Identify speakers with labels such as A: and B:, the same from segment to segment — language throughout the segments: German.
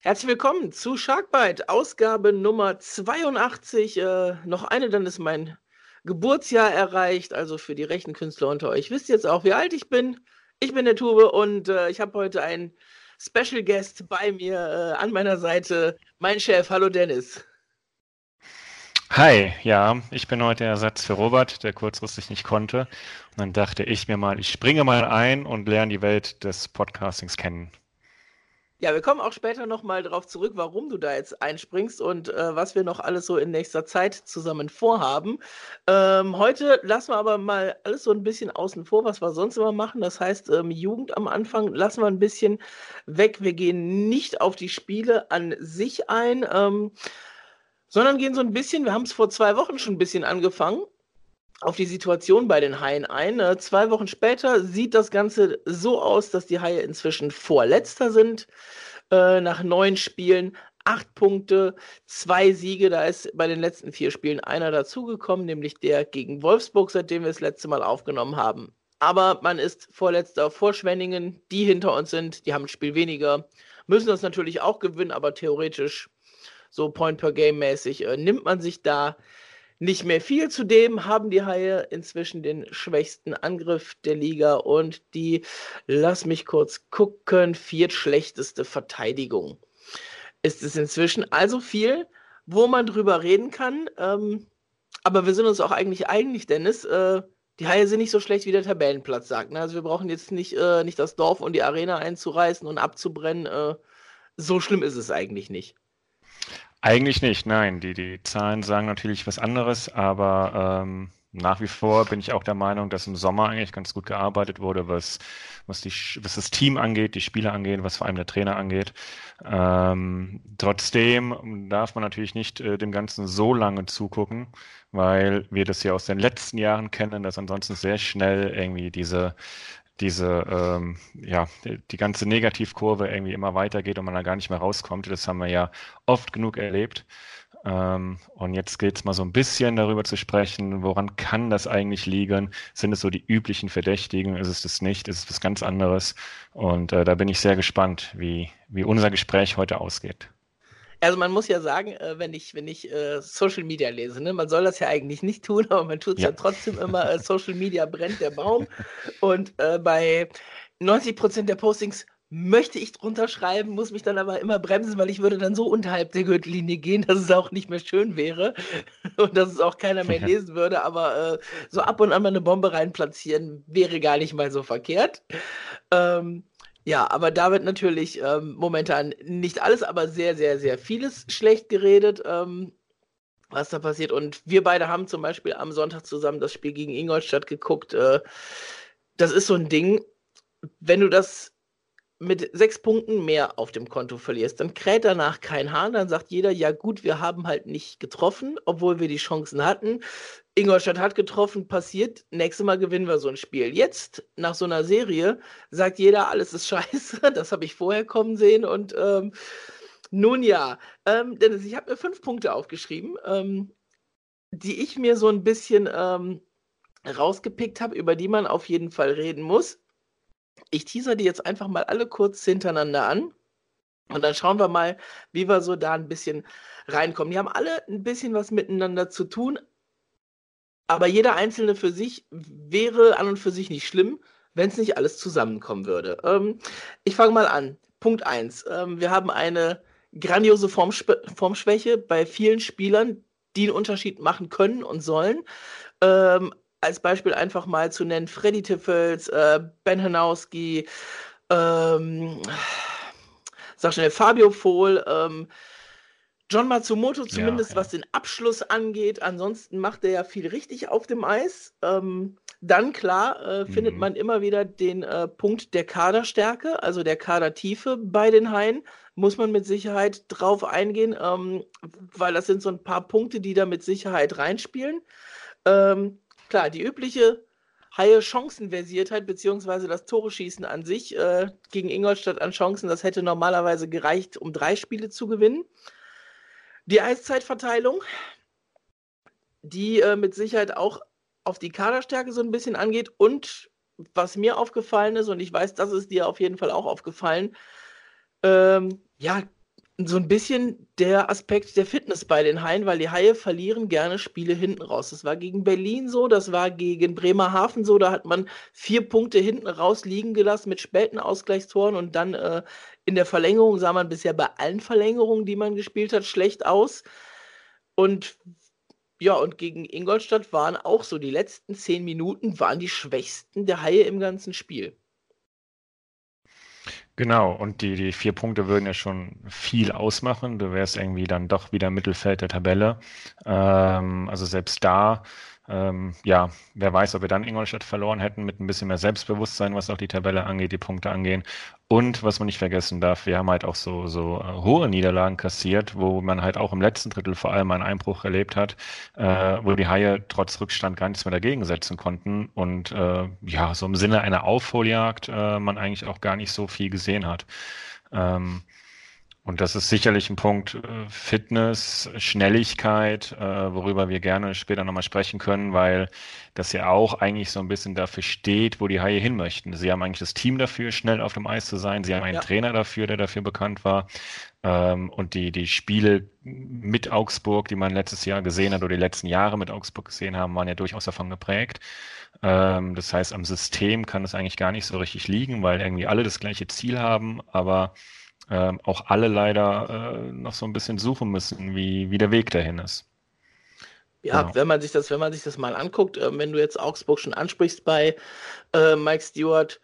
A: Herzlich willkommen zu Sharkbite, Ausgabe Nummer 82. Äh, noch eine, dann ist mein Geburtsjahr erreicht. Also für die rechten Künstler unter euch wisst jetzt auch, wie alt ich bin. Ich bin der Tube und äh, ich habe heute einen Special Guest bei mir äh, an meiner Seite, mein Chef. Hallo Dennis.
B: Hi, ja, ich bin heute Ersatz für Robert, der kurzfristig nicht konnte. Und dann dachte ich mir mal, ich springe mal ein und lerne die Welt des Podcastings kennen.
A: Ja, wir kommen auch später nochmal darauf zurück, warum du da jetzt einspringst und äh, was wir noch alles so in nächster Zeit zusammen vorhaben. Ähm, heute lassen wir aber mal alles so ein bisschen außen vor, was wir sonst immer machen. Das heißt, ähm, Jugend am Anfang lassen wir ein bisschen weg. Wir gehen nicht auf die Spiele an sich ein, ähm, sondern gehen so ein bisschen, wir haben es vor zwei Wochen schon ein bisschen angefangen, auf die Situation bei den Haien ein. Äh, zwei Wochen später sieht das Ganze so aus, dass die Haie inzwischen Vorletzter sind. Äh, nach neun Spielen acht Punkte, zwei Siege. Da ist bei den letzten vier Spielen einer dazugekommen, nämlich der gegen Wolfsburg, seitdem wir das letzte Mal aufgenommen haben. Aber man ist Vorletzter vor Schwenningen, die hinter uns sind, die haben ein Spiel weniger, müssen das natürlich auch gewinnen, aber theoretisch so Point per Game mäßig äh, nimmt man sich da nicht mehr viel. Zudem haben die Haie inzwischen den schwächsten Angriff der Liga und die, lass mich kurz gucken, viertschlechteste Verteidigung. Ist es inzwischen also viel, wo man drüber reden kann. Ähm, aber wir sind uns auch eigentlich einig, Dennis. Äh, die Haie sind nicht so schlecht, wie der Tabellenplatz sagt. Ne? Also wir brauchen jetzt nicht, äh, nicht das Dorf und die Arena einzureißen und abzubrennen. Äh, so schlimm ist es eigentlich nicht.
B: Eigentlich nicht, nein. Die, die Zahlen sagen natürlich was anderes, aber ähm, nach wie vor bin ich auch der Meinung, dass im Sommer eigentlich ganz gut gearbeitet wurde, was, was, die, was das Team angeht, die Spieler angeht, was vor allem der Trainer angeht. Ähm, trotzdem darf man natürlich nicht äh, dem Ganzen so lange zugucken, weil wir das ja aus den letzten Jahren kennen, dass ansonsten sehr schnell irgendwie diese diese, ähm, ja, die ganze Negativkurve irgendwie immer weitergeht und man da gar nicht mehr rauskommt. Das haben wir ja oft genug erlebt. Ähm, und jetzt geht es mal so ein bisschen darüber zu sprechen, woran kann das eigentlich liegen? Sind es so die üblichen Verdächtigen? Ist es das nicht? Ist es was ganz anderes? Und äh, da bin ich sehr gespannt, wie, wie unser Gespräch heute ausgeht.
A: Also man muss ja sagen, äh, wenn ich, wenn ich äh, Social Media lese, ne, man soll das ja eigentlich nicht tun, aber man tut es ja. ja. trotzdem immer, äh, Social Media brennt der Baum. Und äh, bei 90 Prozent der Postings möchte ich drunter schreiben, muss mich dann aber immer bremsen, weil ich würde dann so unterhalb der Gürtellinie gehen, dass es auch nicht mehr schön wäre und dass es auch keiner mehr lesen würde. Aber äh, so ab und an mal eine Bombe reinplatzieren wäre gar nicht mal so verkehrt. Ähm, ja, aber da wird natürlich ähm, momentan nicht alles, aber sehr, sehr, sehr vieles schlecht geredet, ähm, was da passiert. Und wir beide haben zum Beispiel am Sonntag zusammen das Spiel gegen Ingolstadt geguckt. Äh, das ist so ein Ding, wenn du das mit sechs Punkten mehr auf dem Konto verlierst, dann kräht danach kein Hahn, dann sagt jeder, ja gut, wir haben halt nicht getroffen, obwohl wir die Chancen hatten. Ingolstadt hat getroffen, passiert, nächstes Mal gewinnen wir so ein Spiel. Jetzt, nach so einer Serie, sagt jeder, alles ist scheiße, das habe ich vorher kommen sehen und ähm, nun ja, ähm, Dennis, ich habe mir fünf Punkte aufgeschrieben, ähm, die ich mir so ein bisschen ähm, rausgepickt habe, über die man auf jeden Fall reden muss. Ich teaser die jetzt einfach mal alle kurz hintereinander an. Und dann schauen wir mal, wie wir so da ein bisschen reinkommen. Die haben alle ein bisschen was miteinander zu tun, aber jeder einzelne für sich wäre an und für sich nicht schlimm, wenn es nicht alles zusammenkommen würde. Ähm, ich fange mal an. Punkt 1. Ähm, wir haben eine grandiose Formschw Formschwäche bei vielen Spielern, die einen Unterschied machen können und sollen. Ähm, als Beispiel einfach mal zu nennen, Freddy Tiffels, äh, Ben Hanowski, ähm, sag schnell, Fabio Vohl, ähm, John Matsumoto zumindest, ja, ja. was den Abschluss angeht. Ansonsten macht er ja viel richtig auf dem Eis. Ähm, dann klar äh, findet mhm. man immer wieder den äh, Punkt der Kaderstärke, also der Kadertiefe bei den Haien. Muss man mit Sicherheit drauf eingehen, ähm, weil das sind so ein paar Punkte, die da mit Sicherheit reinspielen. Ähm, klar, die übliche Haie Chancenversiertheit, beziehungsweise das Tore-Schießen an sich äh, gegen Ingolstadt an Chancen, das hätte normalerweise gereicht, um drei Spiele zu gewinnen. Die Eiszeitverteilung, die äh, mit Sicherheit auch auf die Kaderstärke so ein bisschen angeht und was mir aufgefallen ist, und ich weiß, das ist dir auf jeden Fall auch aufgefallen, ähm, ja, so ein bisschen der Aspekt der Fitness bei den Haien, weil die Haie verlieren gerne Spiele hinten raus. Das war gegen Berlin so, das war gegen Bremerhaven so, da hat man vier Punkte hinten raus liegen gelassen mit späten Ausgleichstoren und dann äh, in der Verlängerung sah man bisher bei allen Verlängerungen, die man gespielt hat, schlecht aus. Und ja, und gegen Ingolstadt waren auch so die letzten zehn Minuten waren die schwächsten der Haie im ganzen Spiel.
B: Genau, und die, die vier Punkte würden ja schon viel ausmachen. Du wärst irgendwie dann doch wieder Mittelfeld der Tabelle. Ähm, also selbst da ähm, ja, wer weiß, ob wir dann Ingolstadt verloren hätten mit ein bisschen mehr Selbstbewusstsein, was auch die Tabelle angeht, die Punkte angehen. Und was man nicht vergessen darf, wir haben halt auch so, so äh, hohe Niederlagen kassiert, wo man halt auch im letzten Drittel vor allem einen Einbruch erlebt hat, äh, wo die Haie trotz Rückstand gar nichts mehr dagegen setzen konnten und äh, ja, so im Sinne einer Aufholjagd äh, man eigentlich auch gar nicht so viel gesehen hat. Ähm, und das ist sicherlich ein Punkt äh, Fitness, Schnelligkeit, äh, worüber wir gerne später nochmal sprechen können, weil das ja auch eigentlich so ein bisschen dafür steht, wo die Haie hin möchten. Sie haben eigentlich das Team dafür, schnell auf dem Eis zu sein. Sie haben einen ja. Trainer dafür, der dafür bekannt war. Ähm, und die, die Spiele mit Augsburg, die man letztes Jahr gesehen hat oder die letzten Jahre mit Augsburg gesehen haben, waren ja durchaus davon geprägt. Ähm, das heißt, am System kann es eigentlich gar nicht so richtig liegen, weil irgendwie alle das gleiche Ziel haben, aber ähm, auch alle leider äh, noch so ein bisschen suchen müssen, wie, wie der Weg dahin ist.
A: Ja, genau. wenn man sich das, wenn man sich das mal anguckt, äh, wenn du jetzt Augsburg schon ansprichst bei äh, Mike Stewart,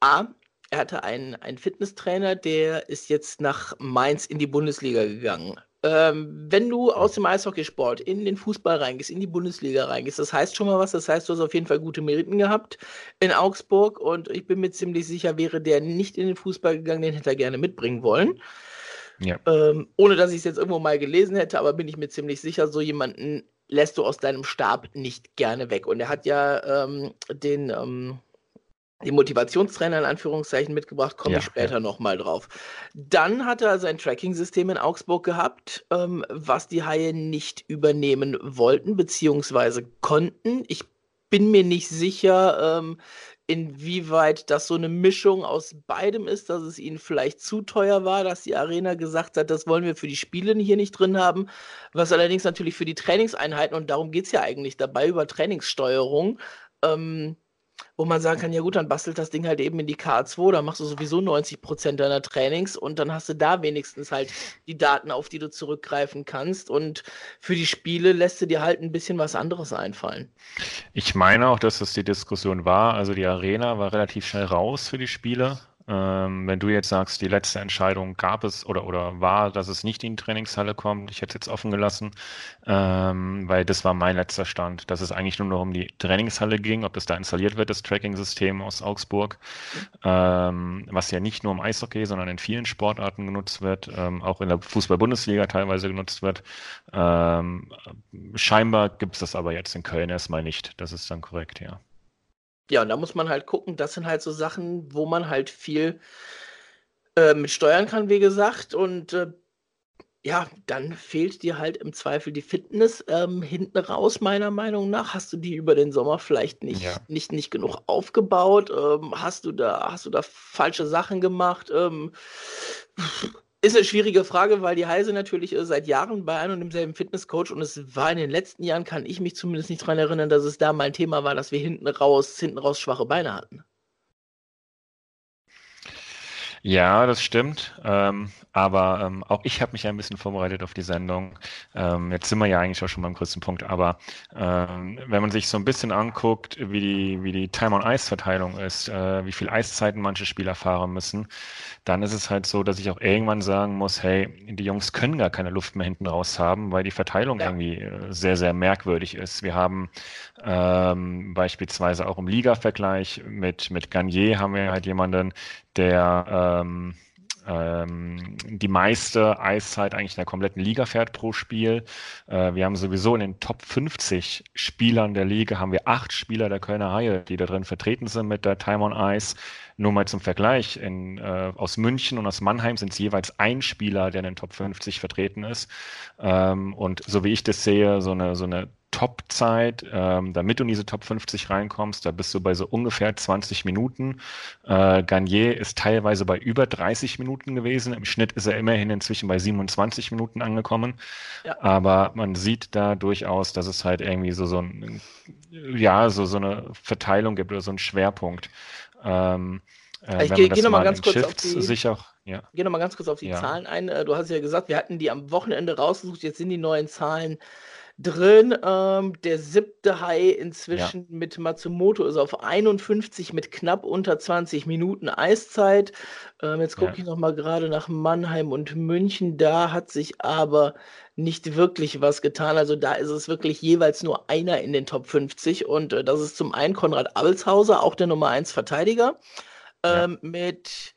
A: A, er hatte einen, einen Fitnesstrainer, der ist jetzt nach Mainz in die Bundesliga gegangen ähm, wenn du aus dem Eishockeysport in den Fußball reingehst, in die Bundesliga reingehst, das heißt schon mal was. Das heißt, du hast auf jeden Fall gute Meriten gehabt in Augsburg und ich bin mir ziemlich sicher, wäre der nicht in den Fußball gegangen, den hätte er gerne mitbringen wollen. Ja. Ähm, ohne dass ich es jetzt irgendwo mal gelesen hätte, aber bin ich mir ziemlich sicher, so jemanden lässt du aus deinem Stab nicht gerne weg. Und er hat ja ähm, den, ähm, die Motivationstrainer in Anführungszeichen mitgebracht, komme ja, ich später ja. nochmal drauf. Dann hat er sein Tracking-System in Augsburg gehabt, ähm, was die Haie nicht übernehmen wollten bzw. konnten. Ich bin mir nicht sicher, ähm, inwieweit das so eine Mischung aus beidem ist, dass es ihnen vielleicht zu teuer war, dass die Arena gesagt hat, das wollen wir für die Spiele hier nicht drin haben, was allerdings natürlich für die Trainingseinheiten, und darum geht es ja eigentlich dabei, über Trainingssteuerung, ähm, wo man sagen kann, ja gut, dann bastelt das Ding halt eben in die K2, da machst du sowieso 90 Prozent deiner Trainings und dann hast du da wenigstens halt die Daten, auf die du zurückgreifen kannst und für die Spiele lässt du dir halt ein bisschen was anderes einfallen.
B: Ich meine auch, dass das die Diskussion war, also die Arena war relativ schnell raus für die Spiele, ähm, wenn du jetzt sagst, die letzte Entscheidung gab es oder, oder war, dass es nicht in die Trainingshalle kommt, ich hätte es jetzt offen gelassen, ähm, weil das war mein letzter Stand, dass es eigentlich nur noch um die Trainingshalle ging, ob das da installiert wird, das Tracking-System aus Augsburg, ähm, was ja nicht nur im Eishockey, sondern in vielen Sportarten genutzt wird, ähm, auch in der Fußball-Bundesliga teilweise genutzt wird. Ähm, scheinbar gibt es das aber jetzt in Köln erstmal nicht. Das ist dann korrekt, ja.
A: Ja, und da muss man halt gucken, das sind halt so Sachen, wo man halt viel äh, mit steuern kann, wie gesagt. Und äh, ja, dann fehlt dir halt im Zweifel die Fitness ähm, hinten raus, meiner Meinung nach. Hast du die über den Sommer vielleicht nicht, ja. nicht, nicht genug aufgebaut? Ähm, hast du da, hast du da falsche Sachen gemacht? Ähm, ist eine schwierige Frage, weil die Heise natürlich äh, seit Jahren bei einem und demselben Fitnesscoach und es war in den letzten Jahren, kann ich mich zumindest nicht daran erinnern, dass es da mal ein Thema war, dass wir hinten raus, hinten raus schwache Beine hatten.
B: Ja, das stimmt. Ähm, aber ähm, auch ich habe mich ein bisschen vorbereitet auf die Sendung. Ähm, jetzt sind wir ja eigentlich auch schon beim größten Punkt. Aber ähm, wenn man sich so ein bisschen anguckt, wie die, wie die Time-on-Ice-Verteilung ist, äh, wie viel Eiszeiten manche Spieler fahren müssen, dann ist es halt so, dass ich auch irgendwann sagen muss, hey, die Jungs können gar keine Luft mehr hinten raus haben, weil die Verteilung ja. irgendwie äh, sehr, sehr merkwürdig ist. Wir haben ähm, beispielsweise auch im Liga-Vergleich mit, mit Garnier haben wir halt jemanden, der ähm, ähm, die meiste Eiszeit eigentlich in der kompletten Liga fährt pro Spiel. Äh, wir haben sowieso in den Top 50 Spielern der Liga haben wir acht Spieler der Kölner Haie, die da drin vertreten sind mit der Time on Ice. Nur mal zum Vergleich, in, äh, aus München und aus Mannheim sind es jeweils ein Spieler, der in den Top 50 vertreten ist. Ähm, und so wie ich das sehe, so eine, so eine Top-Zeit, ähm, damit du in diese Top 50 reinkommst, da bist du bei so ungefähr 20 Minuten. Äh, Garnier ist teilweise bei über 30 Minuten gewesen. Im Schnitt ist er immerhin inzwischen bei 27 Minuten angekommen. Ja. Aber man sieht da durchaus, dass es halt irgendwie so, so ein, ja, so, so eine Verteilung gibt oder so einen Schwerpunkt. Ähm,
A: äh, ich gehe geh nochmal ganz kurz auf die, sich auch, ja. Geh noch mal ganz kurz auf die ja. Zahlen ein. Äh, du hast ja gesagt, wir hatten die am Wochenende rausgesucht, jetzt sind die neuen Zahlen drin. Ähm, der siebte Hai inzwischen ja. mit Matsumoto ist auf 51 mit knapp unter 20 Minuten Eiszeit. Ähm, jetzt gucke ja. ich noch mal gerade nach Mannheim und München. Da hat sich aber nicht wirklich was getan. Also da ist es wirklich jeweils nur einer in den Top 50 und äh, das ist zum einen Konrad Abelshauser, auch der Nummer 1 Verteidiger, ähm, ja. mit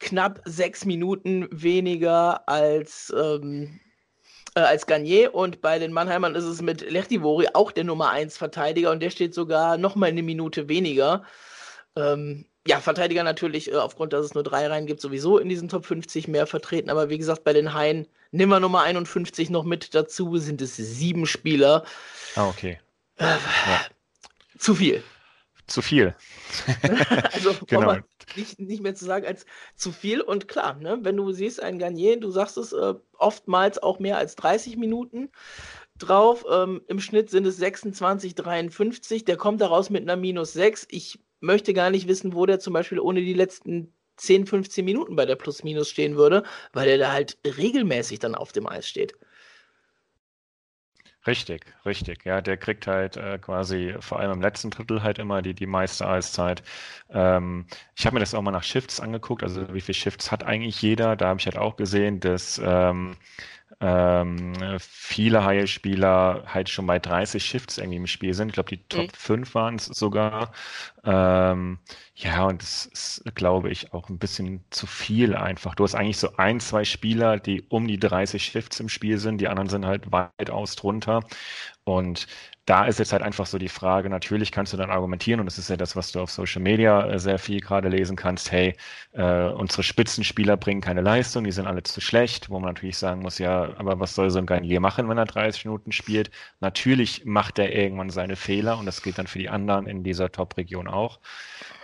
A: knapp sechs Minuten weniger als ähm, äh, als Garnier und bei den Mannheimern ist es mit Lechtivori auch der Nummer 1 Verteidiger und der steht sogar noch mal eine Minute weniger. Ähm, ja, Verteidiger natürlich äh, aufgrund, dass es nur drei Reihen gibt, sowieso in diesen Top 50 mehr vertreten. Aber wie gesagt, bei den Haien nehmen wir Nummer 51 noch mit dazu, sind es sieben Spieler.
B: Ah, okay.
A: Äh, ja. Zu viel.
B: Zu viel.
A: also genau. Nicht, nicht mehr zu sagen als zu viel. Und klar, ne, wenn du siehst, ein Garnier, du sagst es äh, oftmals auch mehr als 30 Minuten drauf. Ähm, Im Schnitt sind es 26, 53. Der kommt daraus mit einer minus 6. Ich möchte gar nicht wissen, wo der zum Beispiel ohne die letzten 10, 15 Minuten bei der Plus-Minus stehen würde, weil er da halt regelmäßig dann auf dem Eis steht.
B: Richtig, richtig. Ja, der kriegt halt äh, quasi vor allem im letzten Drittel halt immer die, die meiste Eiszeit. Ähm, ich habe mir das auch mal nach Shifts angeguckt, also wie viele Shifts hat eigentlich jeder. Da habe ich halt auch gesehen, dass ähm, ähm, viele Haie-Spieler halt schon bei 30 Shifts irgendwie im Spiel sind. Ich glaube, die Top mhm. 5 waren es sogar. Ähm, ja, und das ist, glaube ich, auch ein bisschen zu viel einfach. Du hast eigentlich so ein, zwei Spieler, die um die 30 Shifts im Spiel sind, die anderen sind halt weitaus drunter. Und da ist jetzt halt einfach so die Frage, natürlich kannst du dann argumentieren, und das ist ja das, was du auf Social Media äh, sehr viel gerade lesen kannst, hey, äh, unsere Spitzenspieler bringen keine Leistung, die sind alle zu schlecht, wo man natürlich sagen muss, ja, aber was soll so ein Garnier machen, wenn er 30 Minuten spielt? Natürlich macht er irgendwann seine Fehler und das gilt dann für die anderen in dieser Top-Region auch.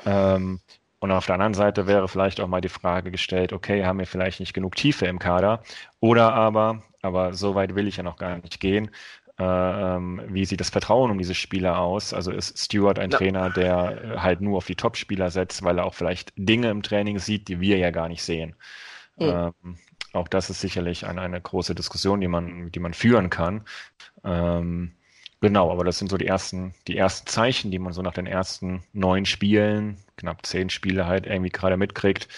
B: Ähm, und auf der anderen Seite wäre vielleicht auch mal die Frage gestellt, okay, haben wir vielleicht nicht genug Tiefe im Kader? Oder aber, aber so weit will ich ja noch gar nicht gehen, wie sieht das Vertrauen um diese Spieler aus? Also ist Stewart ein ja. Trainer, der äh, halt nur auf die Top-Spieler setzt, weil er auch vielleicht Dinge im Training sieht, die wir ja gar nicht sehen. Mhm. Ähm, auch das ist sicherlich eine, eine große Diskussion, die man, die man führen kann. Ähm, genau, aber das sind so die ersten, die ersten Zeichen, die man so nach den ersten neun Spielen, knapp zehn Spiele halt irgendwie gerade mitkriegt,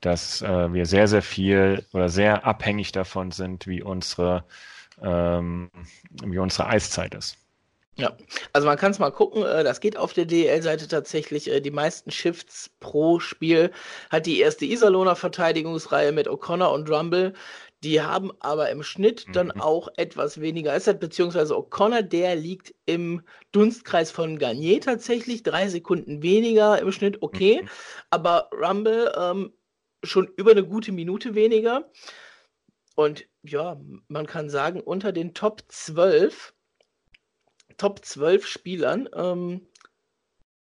B: dass äh, wir sehr, sehr viel oder sehr abhängig davon sind, wie unsere ähm, wie unsere Eiszeit ist.
A: Ja, also man kann es mal gucken, äh, das geht auf der DL-Seite tatsächlich. Äh, die meisten Shifts pro Spiel hat die erste Iserlohner Verteidigungsreihe mit O'Connor und Rumble. Die haben aber im Schnitt dann mhm. auch etwas weniger Eiszeit, beziehungsweise O'Connor, der liegt im Dunstkreis von Garnier tatsächlich, drei Sekunden weniger im Schnitt, okay. Mhm. Aber Rumble ähm, schon über eine gute Minute weniger. Und ja, man kann sagen, unter den Top 12, Top 12 Spielern ähm,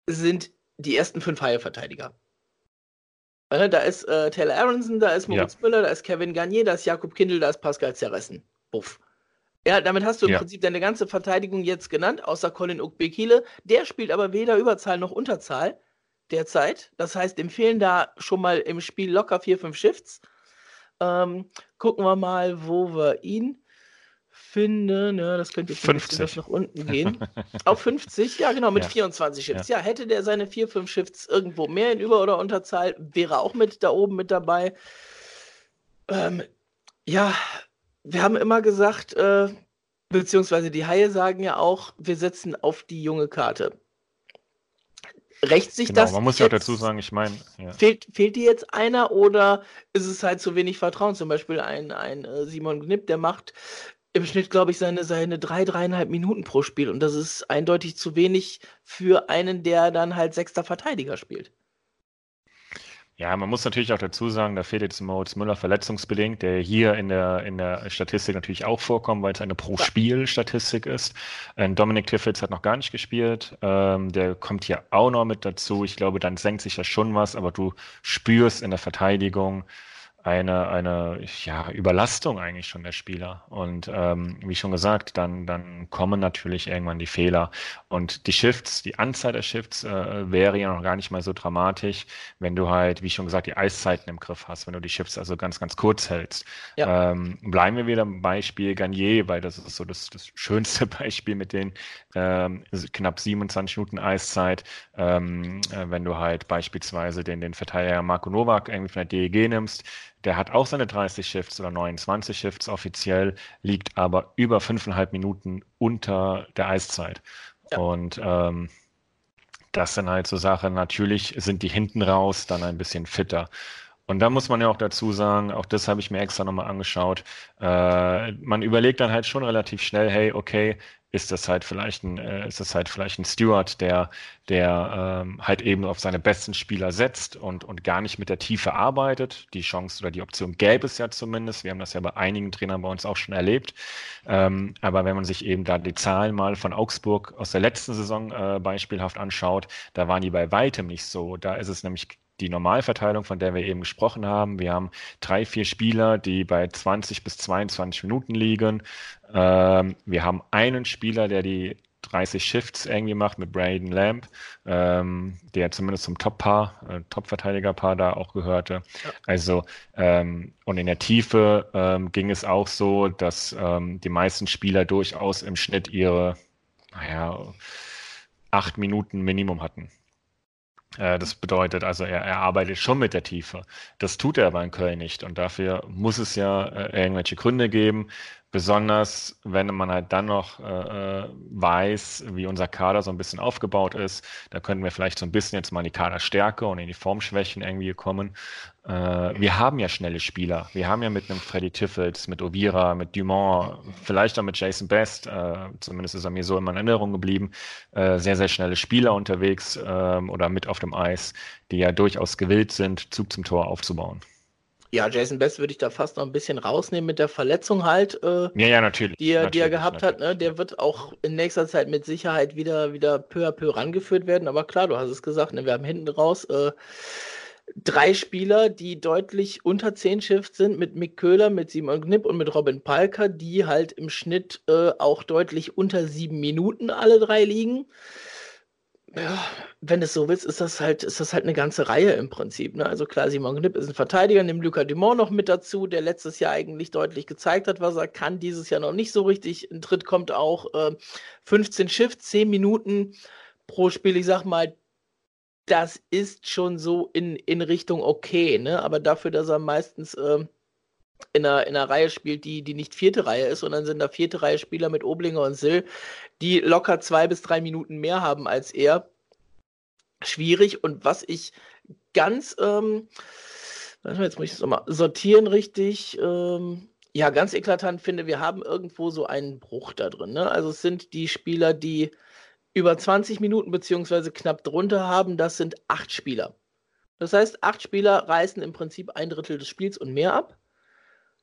A: sind die ersten fünf Haie-Verteidiger. Äh, da ist äh, Taylor Aronson, da ist Moritz ja. Müller, da ist Kevin Garnier, da ist Jakob Kindl, da ist Pascal Zerressen. Buff. Ja, damit hast du im ja. Prinzip deine ganze Verteidigung jetzt genannt, außer Colin Ukbekile. Der spielt aber weder Überzahl noch Unterzahl derzeit. Das heißt, dem fehlen da schon mal im Spiel locker vier, fünf Shifts. Ähm, gucken wir mal, wo wir ihn finden. Ja, das könnte jetzt 50. nach unten gehen. Auf 50, ja genau, mit ja. 24 Shifts. Ja. ja. hätte der seine 4, 5 Shifts irgendwo mehr in Über- oder Unterzahl, wäre auch mit da oben mit dabei. Ähm, ja, wir haben immer gesagt, äh, beziehungsweise die Haie sagen ja auch, wir setzen auf die junge Karte. Rächt sich genau, das?
B: Man muss ja auch dazu sagen, ich meine.
A: Ja. Fehlt, fehlt dir jetzt einer oder ist es halt zu wenig Vertrauen? Zum Beispiel ein, ein äh, Simon Knipp, der macht im Schnitt, glaube ich, seine, seine drei, dreieinhalb Minuten pro Spiel. Und das ist eindeutig zu wenig für einen, der dann halt sechster Verteidiger spielt.
B: Ja, man muss natürlich auch dazu sagen, da fehlt jetzt Moritz Müller verletzungsbedingt, der hier in der, in der Statistik natürlich auch vorkommt, weil es eine Pro-Spiel-Statistik ist. Ähm, Dominik Tiffels hat noch gar nicht gespielt. Ähm, der kommt hier auch noch mit dazu. Ich glaube, dann senkt sich ja schon was, aber du spürst in der Verteidigung, eine, eine ja, Überlastung eigentlich schon der Spieler. Und ähm, wie schon gesagt, dann, dann kommen natürlich irgendwann die Fehler. Und die Shifts, die Anzahl der Shifts äh, wäre ja noch gar nicht mal so dramatisch, wenn du halt, wie schon gesagt, die Eiszeiten im Griff hast, wenn du die Shifts also ganz, ganz kurz hältst. Ja. Ähm, bleiben wir wieder beim Beispiel Garnier, weil das ist so das, das schönste Beispiel mit den ähm, knapp 27 Minuten Eiszeit. Ähm, äh, wenn du halt beispielsweise den, den Verteidiger Marco Novak irgendwie von der DEG nimmst, der hat auch seine 30 Shifts oder 29 Shifts offiziell, liegt aber über fünfeinhalb Minuten unter der Eiszeit. Ja. Und ähm, das sind halt so Sachen, natürlich sind die hinten raus dann ein bisschen fitter. Und da muss man ja auch dazu sagen, auch das habe ich mir extra nochmal angeschaut, äh, man überlegt dann halt schon relativ schnell, hey, okay, ist das halt vielleicht ein, äh, ist das halt vielleicht ein Steward, der, der ähm, halt eben auf seine besten Spieler setzt und, und gar nicht mit der Tiefe arbeitet. Die Chance oder die Option gäbe es ja zumindest. Wir haben das ja bei einigen Trainern bei uns auch schon erlebt. Ähm, aber wenn man sich eben da die Zahlen mal von Augsburg aus der letzten Saison äh, beispielhaft anschaut, da waren die bei weitem nicht so. Da ist es nämlich die Normalverteilung, von der wir eben gesprochen haben. Wir haben drei, vier Spieler, die bei 20 bis 22 Minuten liegen. Ähm, wir haben einen Spieler, der die 30 Shifts irgendwie macht mit Braden Lamb, ähm, der zumindest zum Top-Paar, äh, Top-Verteidiger-Paar da auch gehörte. Ja. Also, ähm, und in der Tiefe ähm, ging es auch so, dass ähm, die meisten Spieler durchaus im Schnitt ihre, naja, acht Minuten Minimum hatten. Äh, das bedeutet also, er, er arbeitet schon mit der Tiefe. Das tut er aber in Köln nicht. Und dafür muss es ja äh, irgendwelche Gründe geben. Besonders wenn man halt dann noch äh, äh, weiß, wie unser Kader so ein bisschen aufgebaut ist, da könnten wir vielleicht so ein bisschen jetzt mal in die Kaderstärke und in die Formschwächen irgendwie kommen. Äh, wir haben ja schnelle Spieler. Wir haben ja mit einem Freddy Tiffels, mit Ovira, mit Dumont, vielleicht auch mit Jason Best, äh, zumindest ist er mir so in meiner Erinnerung geblieben, äh, sehr, sehr schnelle Spieler unterwegs ähm, oder mit auf dem Eis, die ja durchaus gewillt sind, Zug zum Tor aufzubauen.
A: Ja, Jason Best würde ich da fast noch ein bisschen rausnehmen mit der Verletzung halt.
B: Äh, ja, ja, natürlich.
A: Die er,
B: natürlich,
A: die er gehabt natürlich. hat. Ne? Der wird auch in nächster Zeit mit Sicherheit wieder, wieder peu à peu rangeführt werden. Aber klar, du hast es gesagt, ne? wir haben hinten raus äh, drei Spieler, die deutlich unter 10 Shifts sind, mit Mick Köhler, mit Simon Knipp und mit Robin Palker, die halt im Schnitt äh, auch deutlich unter sieben Minuten alle drei liegen ja, wenn es so willst, ist das halt, ist das halt eine ganze Reihe im Prinzip. Ne? Also klar, Simon Knipp ist ein Verteidiger, nimm Luca Dumont noch mit dazu, der letztes Jahr eigentlich deutlich gezeigt hat, was er kann, dieses Jahr noch nicht so richtig. Ein Tritt kommt auch äh, 15 Shifts, 10 Minuten pro Spiel. Ich sag mal, das ist schon so in, in Richtung okay, ne? Aber dafür, dass er meistens äh, in einer, in einer Reihe spielt, die, die nicht vierte Reihe ist, sondern sind da vierte Reihe Spieler mit Oblinger und Sill, die locker zwei bis drei Minuten mehr haben als er. Schwierig. Und was ich ganz, ähm, jetzt muss ich das nochmal sortieren richtig, ähm, ja, ganz eklatant finde, wir haben irgendwo so einen Bruch da drin. Ne? Also es sind die Spieler, die über 20 Minuten beziehungsweise knapp drunter haben, das sind acht Spieler. Das heißt, acht Spieler reißen im Prinzip ein Drittel des Spiels und mehr ab.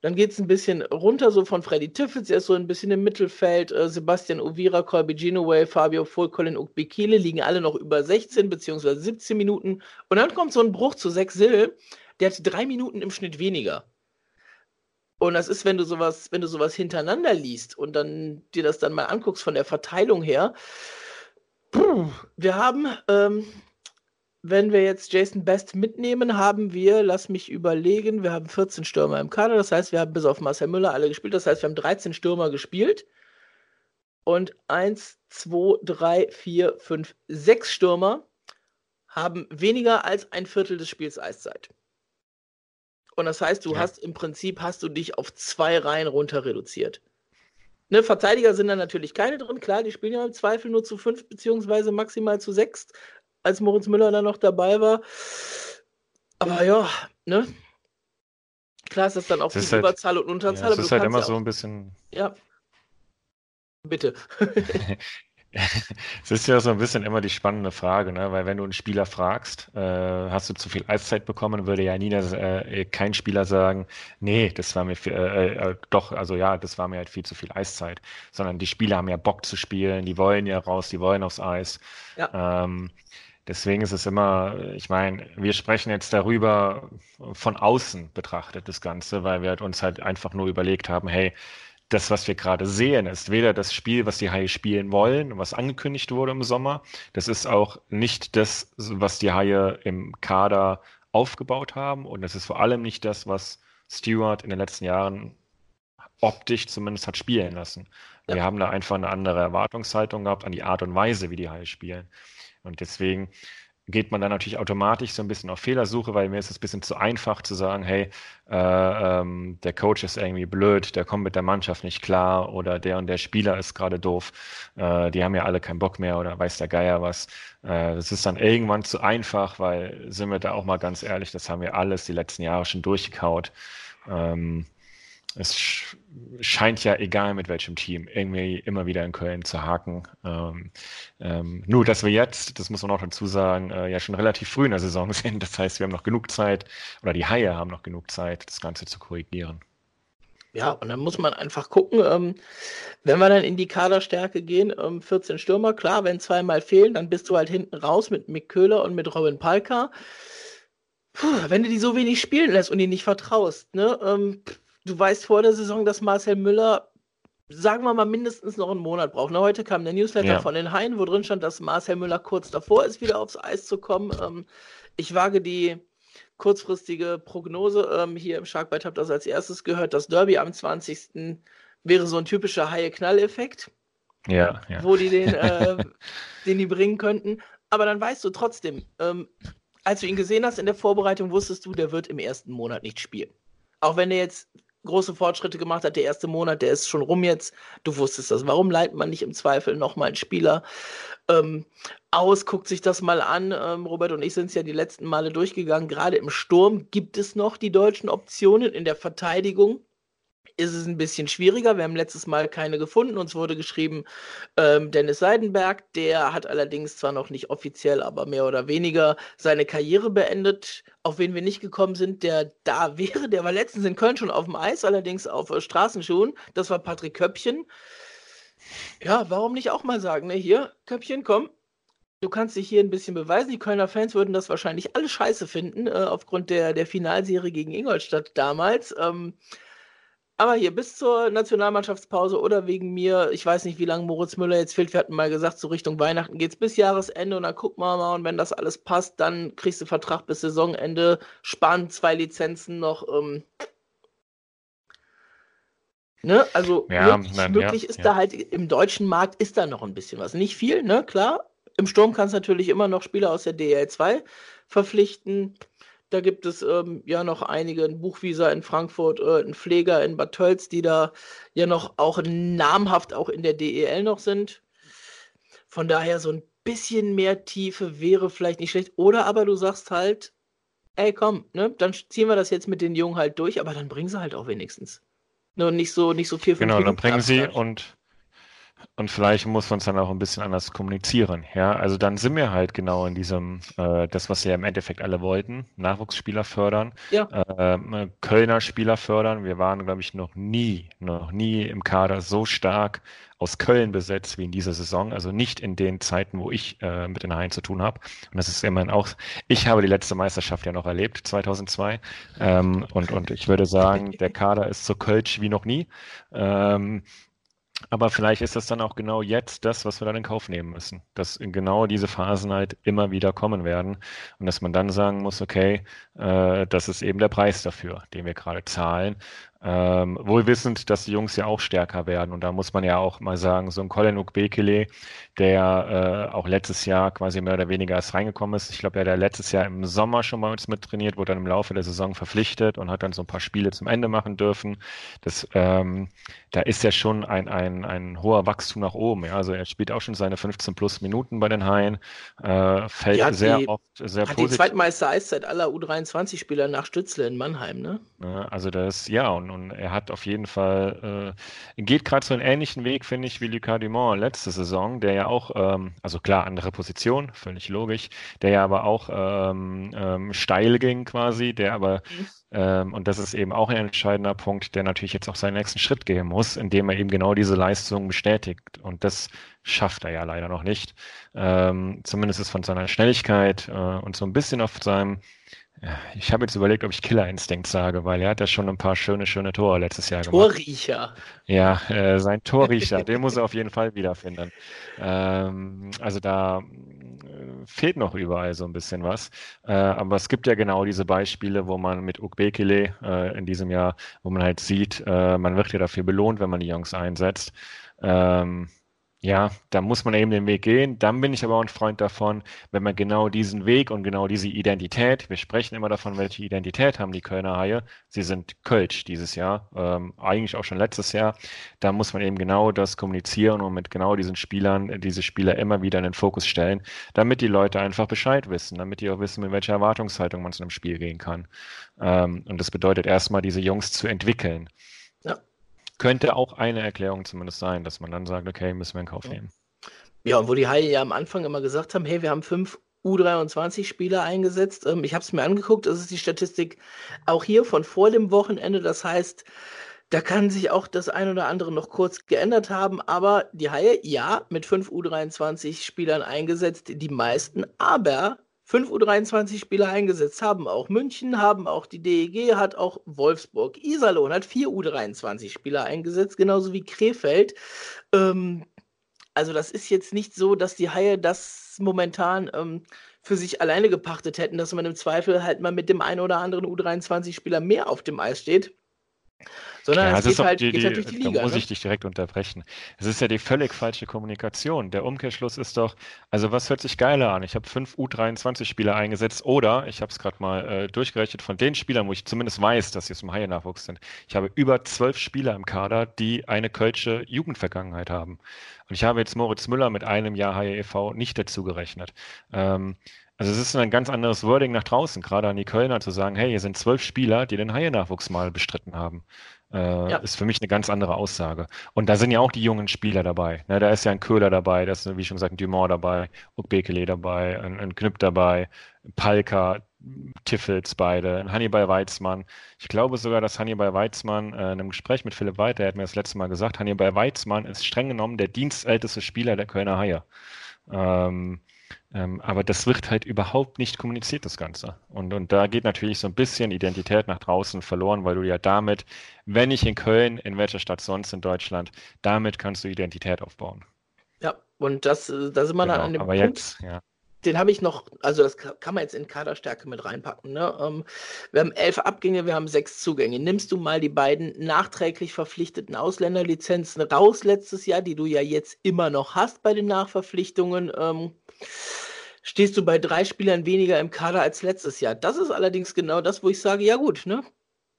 A: Dann geht es ein bisschen runter, so von Freddy Tiffels, er ist so ein bisschen im Mittelfeld. Äh, Sebastian Ovira, Colby Genoway, Fabio Voll, Colin Ukbekele liegen alle noch über 16 bzw. 17 Minuten. Und dann kommt so ein Bruch zu Sex Sill, der hat drei Minuten im Schnitt weniger. Und das ist, wenn du sowas, wenn du sowas hintereinander liest und dann dir das dann mal anguckst von der Verteilung her. Wir haben ähm, wenn wir jetzt Jason Best mitnehmen, haben wir, lass mich überlegen, wir haben 14 Stürmer im Kader. Das heißt, wir haben bis auf Marcel Müller alle gespielt. Das heißt, wir haben 13 Stürmer gespielt. Und 1, 2, 3, 4, 5, 6 Stürmer haben weniger als ein Viertel des Spiels Eiszeit. Und das heißt, du ja. hast im Prinzip hast du dich auf zwei Reihen runter reduziert. Ne, Verteidiger sind da natürlich keine drin, klar, die spielen ja im Zweifel nur zu fünf beziehungsweise maximal zu sechs als Moritz Müller dann noch dabei war. Aber ja, ne? Klar ist das dann auch
B: die
A: halt, Überzahl und Unterzahl.
B: Ja, das ist halt immer so ein bisschen.
A: Ja. Bitte.
B: Es ist ja so ein bisschen immer die spannende Frage, ne? weil wenn du einen Spieler fragst, äh, hast du zu viel Eiszeit bekommen, würde ja nie äh, kein Spieler sagen, nee, das war mir viel, äh, äh, doch, also ja, das war mir halt viel zu viel Eiszeit, sondern die Spieler haben ja Bock zu spielen, die wollen ja raus, die wollen aufs Eis. Ja. Ähm, deswegen ist es immer, ich meine, wir sprechen jetzt darüber von außen betrachtet, das Ganze, weil wir uns halt einfach nur überlegt haben, hey, das, was wir gerade sehen, ist weder das Spiel, was die Haie spielen wollen, was angekündigt wurde im Sommer. Das ist auch nicht das, was die Haie im Kader aufgebaut haben. Und es ist vor allem nicht das, was Stewart in den letzten Jahren optisch zumindest hat spielen lassen. Ja. Wir haben da einfach eine andere Erwartungshaltung gehabt an die Art und Weise, wie die Haie spielen. Und deswegen geht man dann natürlich automatisch so ein bisschen auf Fehlersuche, weil mir ist es ein bisschen zu einfach zu sagen, hey, äh, ähm, der Coach ist irgendwie blöd, der kommt mit der Mannschaft nicht klar oder der und der Spieler ist gerade doof, äh, die haben ja alle keinen Bock mehr oder weiß der Geier was. Äh, das ist dann irgendwann zu einfach, weil, sind wir da auch mal ganz ehrlich, das haben wir alles die letzten Jahre schon durchgekaut. Ähm, es scheint ja, egal mit welchem Team, irgendwie immer wieder in Köln zu haken. Ähm, ähm, nur, dass wir jetzt, das muss man auch dazu sagen, äh, ja schon relativ früh in der Saison sind. Das heißt, wir haben noch genug Zeit, oder die Haie haben noch genug Zeit, das Ganze zu korrigieren.
A: Ja, und dann muss man einfach gucken, ähm, wenn wir dann in die Kaderstärke gehen, ähm, 14 Stürmer, klar, wenn zweimal fehlen, dann bist du halt hinten raus mit Mick Köhler und mit Robin Palka. Puh, wenn du die so wenig spielen lässt und die nicht vertraust, ne, ähm, du weißt vor der Saison, dass Marcel Müller, sagen wir mal, mindestens noch einen Monat braucht. Ne? Heute kam der Newsletter ja. von den Haien, wo drin stand, dass Marcel Müller kurz davor ist, wieder aufs Eis zu kommen. Ähm, ich wage die kurzfristige Prognose ähm, hier im Sharkbite, habe das als erstes gehört. Das Derby am 20. wäre so ein typischer Haie-Knall-Effekt.
B: Ja, ja,
A: Wo die den, äh, den die bringen könnten. Aber dann weißt du trotzdem, ähm, als du ihn gesehen hast in der Vorbereitung, wusstest du, der wird im ersten Monat nicht spielen. Auch wenn er jetzt große Fortschritte gemacht hat. Der erste Monat, der ist schon rum jetzt. Du wusstest das. Warum leitet man nicht im Zweifel nochmal einen Spieler ähm, aus? Guckt sich das mal an. Ähm, Robert und ich sind es ja die letzten Male durchgegangen. Gerade im Sturm gibt es noch die deutschen Optionen in der Verteidigung ist es ein bisschen schwieriger. Wir haben letztes Mal keine gefunden. Uns wurde geschrieben, ähm, Dennis Seidenberg, der hat allerdings zwar noch nicht offiziell, aber mehr oder weniger seine Karriere beendet. Auf wen wir nicht gekommen sind, der da wäre, der war letztens in Köln schon auf dem Eis, allerdings auf äh, Straßenschuhen. Das war Patrick Köppchen. Ja, warum nicht auch mal sagen, ne? Hier, Köppchen, komm, Du kannst dich hier ein bisschen beweisen. Die Kölner Fans würden das wahrscheinlich alle scheiße finden, äh, aufgrund der, der Finalserie gegen Ingolstadt damals. Ähm, aber hier bis zur Nationalmannschaftspause oder wegen mir, ich weiß nicht, wie lange Moritz Müller jetzt fehlt. Wir hatten mal gesagt, so Richtung Weihnachten geht es bis Jahresende und dann gucken wir mal. Und wenn das alles passt, dann kriegst du Vertrag bis Saisonende, sparen zwei Lizenzen noch. Ähm, ne? Also ja, möglich, nein, möglich ja, ist ja. da halt im deutschen Markt ist da noch ein bisschen was. Nicht viel, ne? Klar. Im Sturm kannst du natürlich immer noch Spieler aus der DL2 verpflichten. Da gibt es ähm, ja noch einige, ein Buchwieser in Frankfurt, äh, ein Pfleger in Bad Tölz, die da ja noch auch namhaft auch in der DEL noch sind. Von daher so ein bisschen mehr Tiefe wäre vielleicht nicht schlecht. Oder aber du sagst halt, ey komm, ne, dann ziehen wir das jetzt mit den Jungen halt durch, aber dann bringen sie halt auch wenigstens. Nur nicht so, nicht so viel
B: von Genau, dann bringen sie und und vielleicht muss man es dann auch ein bisschen anders kommunizieren. Ja, also dann sind wir halt genau in diesem, äh, das, was wir im Endeffekt alle wollten, Nachwuchsspieler fördern, ja. äh, Kölner Spieler fördern. Wir waren, glaube ich, noch nie, noch nie im Kader so stark aus Köln besetzt wie in dieser Saison. Also nicht in den Zeiten, wo ich äh, mit den Haien zu tun habe. Und das ist immerhin auch, ich habe die letzte Meisterschaft ja noch erlebt, 2002. Ähm, und, und ich würde sagen, der Kader ist so Kölsch wie noch nie. Ähm, aber vielleicht ist das dann auch genau jetzt das, was wir dann in Kauf nehmen müssen. Dass genau diese Phasen halt immer wieder kommen werden und dass man dann sagen muss, okay, äh, das ist eben der Preis dafür, den wir gerade zahlen. Ähm, wohl wissend, dass die Jungs ja auch stärker werden. Und da muss man ja auch mal sagen, so ein Colin Ukbekele, der äh, auch letztes Jahr quasi mehr oder weniger erst reingekommen ist. Ich glaube, er hat letztes Jahr im Sommer schon bei uns mittrainiert, wurde dann im Laufe der Saison verpflichtet und hat dann so ein paar Spiele zum Ende machen dürfen. Das, ähm, da ist ja schon ein, ein, ein hoher Wachstum nach oben. Ja. Also er spielt auch schon seine 15 plus Minuten bei den Haien, äh, fällt sehr die, oft sehr
A: hat positiv. die Zweitmeister Eiszeit aller U23-Spieler nach Stützle in Mannheim, ne?
B: Also das, ja, und Und er hat auf jeden Fall, äh, geht gerade so einen ähnlichen Weg, finde ich, wie Lucas Dumont letzte Saison, der ja auch, ähm, also klar, andere Position, völlig logisch, der ja aber auch ähm, ähm, steil ging quasi, der aber, ähm, und das ist eben auch ein entscheidender Punkt, der natürlich jetzt auch seinen nächsten Schritt gehen muss, indem er eben genau diese Leistung bestätigt. Und das schafft er ja leider noch nicht. Ähm, zumindest ist von seiner Schnelligkeit äh, und so ein bisschen auf seinem ich habe jetzt überlegt, ob ich Killer Instinct sage, weil er hat ja schon ein paar schöne, schöne Tore letztes Jahr
A: gemacht. Torriecher.
B: Ja, äh, sein Torriecher, den muss er auf jeden Fall wiederfinden. Ähm, also da äh, fehlt noch überall so ein bisschen was. Äh, aber es gibt ja genau diese Beispiele, wo man mit Ukbekele äh, in diesem Jahr, wo man halt sieht, äh, man wird ja dafür belohnt, wenn man die Jungs einsetzt. Ähm, ja, da muss man eben den Weg gehen. Dann bin ich aber auch ein Freund davon, wenn man genau diesen Weg und genau diese Identität, wir sprechen immer davon, welche Identität haben die Kölner Haie. Sie sind Kölsch dieses Jahr, ähm, eigentlich auch schon letztes Jahr. Da muss man eben genau das kommunizieren und mit genau diesen Spielern, diese Spieler immer wieder in den Fokus stellen, damit die Leute einfach Bescheid wissen, damit die auch wissen, mit welcher Erwartungshaltung man zu einem Spiel gehen kann. Ähm, und das bedeutet erstmal, diese Jungs zu entwickeln. Könnte auch eine Erklärung zumindest sein, dass man dann sagt, okay, müssen wir in Kauf nehmen.
A: Ja, und wo die Haie ja am Anfang immer gesagt haben, hey, wir haben fünf U23-Spieler eingesetzt. Ähm, ich habe es mir angeguckt, das ist die Statistik auch hier von vor dem Wochenende. Das heißt, da kann sich auch das ein oder andere noch kurz geändert haben, aber die Haie, ja, mit fünf U23-Spielern eingesetzt, die meisten, aber fünf U23-Spieler eingesetzt haben auch München, haben auch die DEG, hat auch Wolfsburg. Iserlohn hat vier U23-Spieler eingesetzt, genauso wie Krefeld. Ähm, also das ist jetzt nicht so, dass die Haie das momentan ähm, für sich alleine gepachtet hätten, dass man im Zweifel halt mal mit dem einen oder anderen U23-Spieler mehr auf dem Eis steht.
B: Sondern ja, es geht halt, die, geht halt durch die Liga. Da muss ne? ich dich direkt unterbrechen. Es ist ja die völlig falsche Kommunikation. Der Umkehrschluss ist doch, also was hört sich geiler an? Ich habe fünf U23-Spieler eingesetzt oder, ich habe es gerade mal äh, durchgerechnet, von den Spielern, wo ich zumindest weiß, dass sie aus dem Haie-Nachwuchs sind, ich habe über zwölf Spieler im Kader, die eine kölsche Jugendvergangenheit haben. Und ich habe jetzt Moritz Müller mit einem Jahr Haie e.V. nicht dazu gerechnet. Ähm, also es ist ein ganz anderes Wording nach draußen, gerade an die Kölner zu sagen, hey, hier sind zwölf Spieler, die den Haie-Nachwuchs mal bestritten haben. Äh, ja. Ist für mich eine ganz andere Aussage. Und da sind ja auch die jungen Spieler dabei. Ne? Da ist ja ein Köhler dabei, da ist, wie schon gesagt, ein Dumont dabei, Ukbekele dabei, ein, ein Knüpp dabei, Palka, Tiffels beide, ein Hannibal Weizmann. Ich glaube sogar, dass Hannibal Weizmann äh, in einem Gespräch mit Philipp Weiter, er hat mir das letzte Mal gesagt, Hannibal Weizmann ist streng genommen der dienstälteste Spieler der Kölner Haie. Ähm, ähm, aber das wird halt überhaupt nicht kommuniziert, das Ganze. Und, und da geht natürlich so ein bisschen Identität nach draußen verloren, weil du ja damit, wenn nicht in Köln, in welcher Stadt sonst in Deutschland, damit kannst du Identität aufbauen.
A: Ja, und das, äh, da sind wir genau, dann an dem aber Punkt. Jetzt, ja. Den habe ich noch, also das kann man jetzt in Kaderstärke mit reinpacken. Ne? Ähm, wir haben elf Abgänge, wir haben sechs Zugänge. Nimmst du mal die beiden nachträglich verpflichteten Ausländerlizenzen raus letztes Jahr, die du ja jetzt immer noch hast bei den Nachverpflichtungen? Ähm, stehst du bei drei Spielern weniger im Kader als letztes Jahr. Das ist allerdings genau das, wo ich sage, ja gut, ne?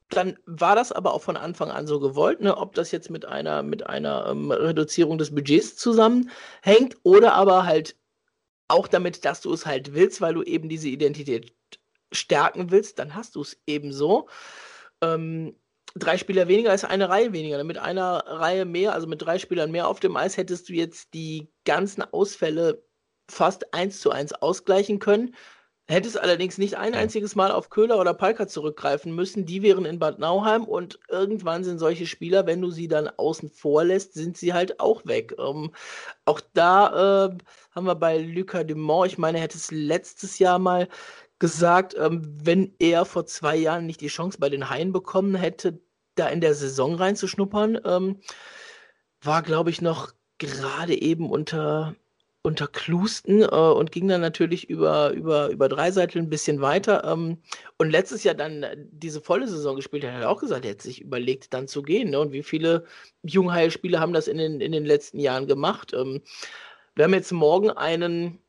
A: Dann war das aber auch von Anfang an so gewollt, ne? ob das jetzt mit einer, mit einer ähm, Reduzierung des Budgets zusammenhängt oder aber halt auch damit, dass du es halt willst, weil du eben diese Identität stärken willst, dann hast du es eben so. Ähm, drei Spieler weniger ist eine Reihe weniger. Mit einer Reihe mehr, also mit drei Spielern mehr auf dem Eis, hättest du jetzt die ganzen Ausfälle fast eins zu eins ausgleichen können. Hättest allerdings nicht ein einziges Mal auf Köhler oder Palka zurückgreifen müssen. Die wären in Bad Nauheim und irgendwann sind solche Spieler, wenn du sie dann außen vor lässt, sind sie halt auch weg. Ähm, auch da äh, haben wir bei Lucas Dumont, ich meine, er hätte es letztes Jahr mal gesagt, ähm, wenn er vor zwei Jahren nicht die Chance bei den Haien bekommen hätte, da in der Saison reinzuschnuppern, ähm, war, glaube ich, noch gerade eben unter unter Klusten äh, und ging dann natürlich über, über, über Dreiseitel ein bisschen weiter. Ähm, und letztes Jahr dann äh, diese volle Saison gespielt, hat er auch gesagt, er hätte sich überlegt, dann zu gehen. Ne? Und wie viele Jungheilspieler haben das in den, in den letzten Jahren gemacht? Ähm, wir haben jetzt morgen einen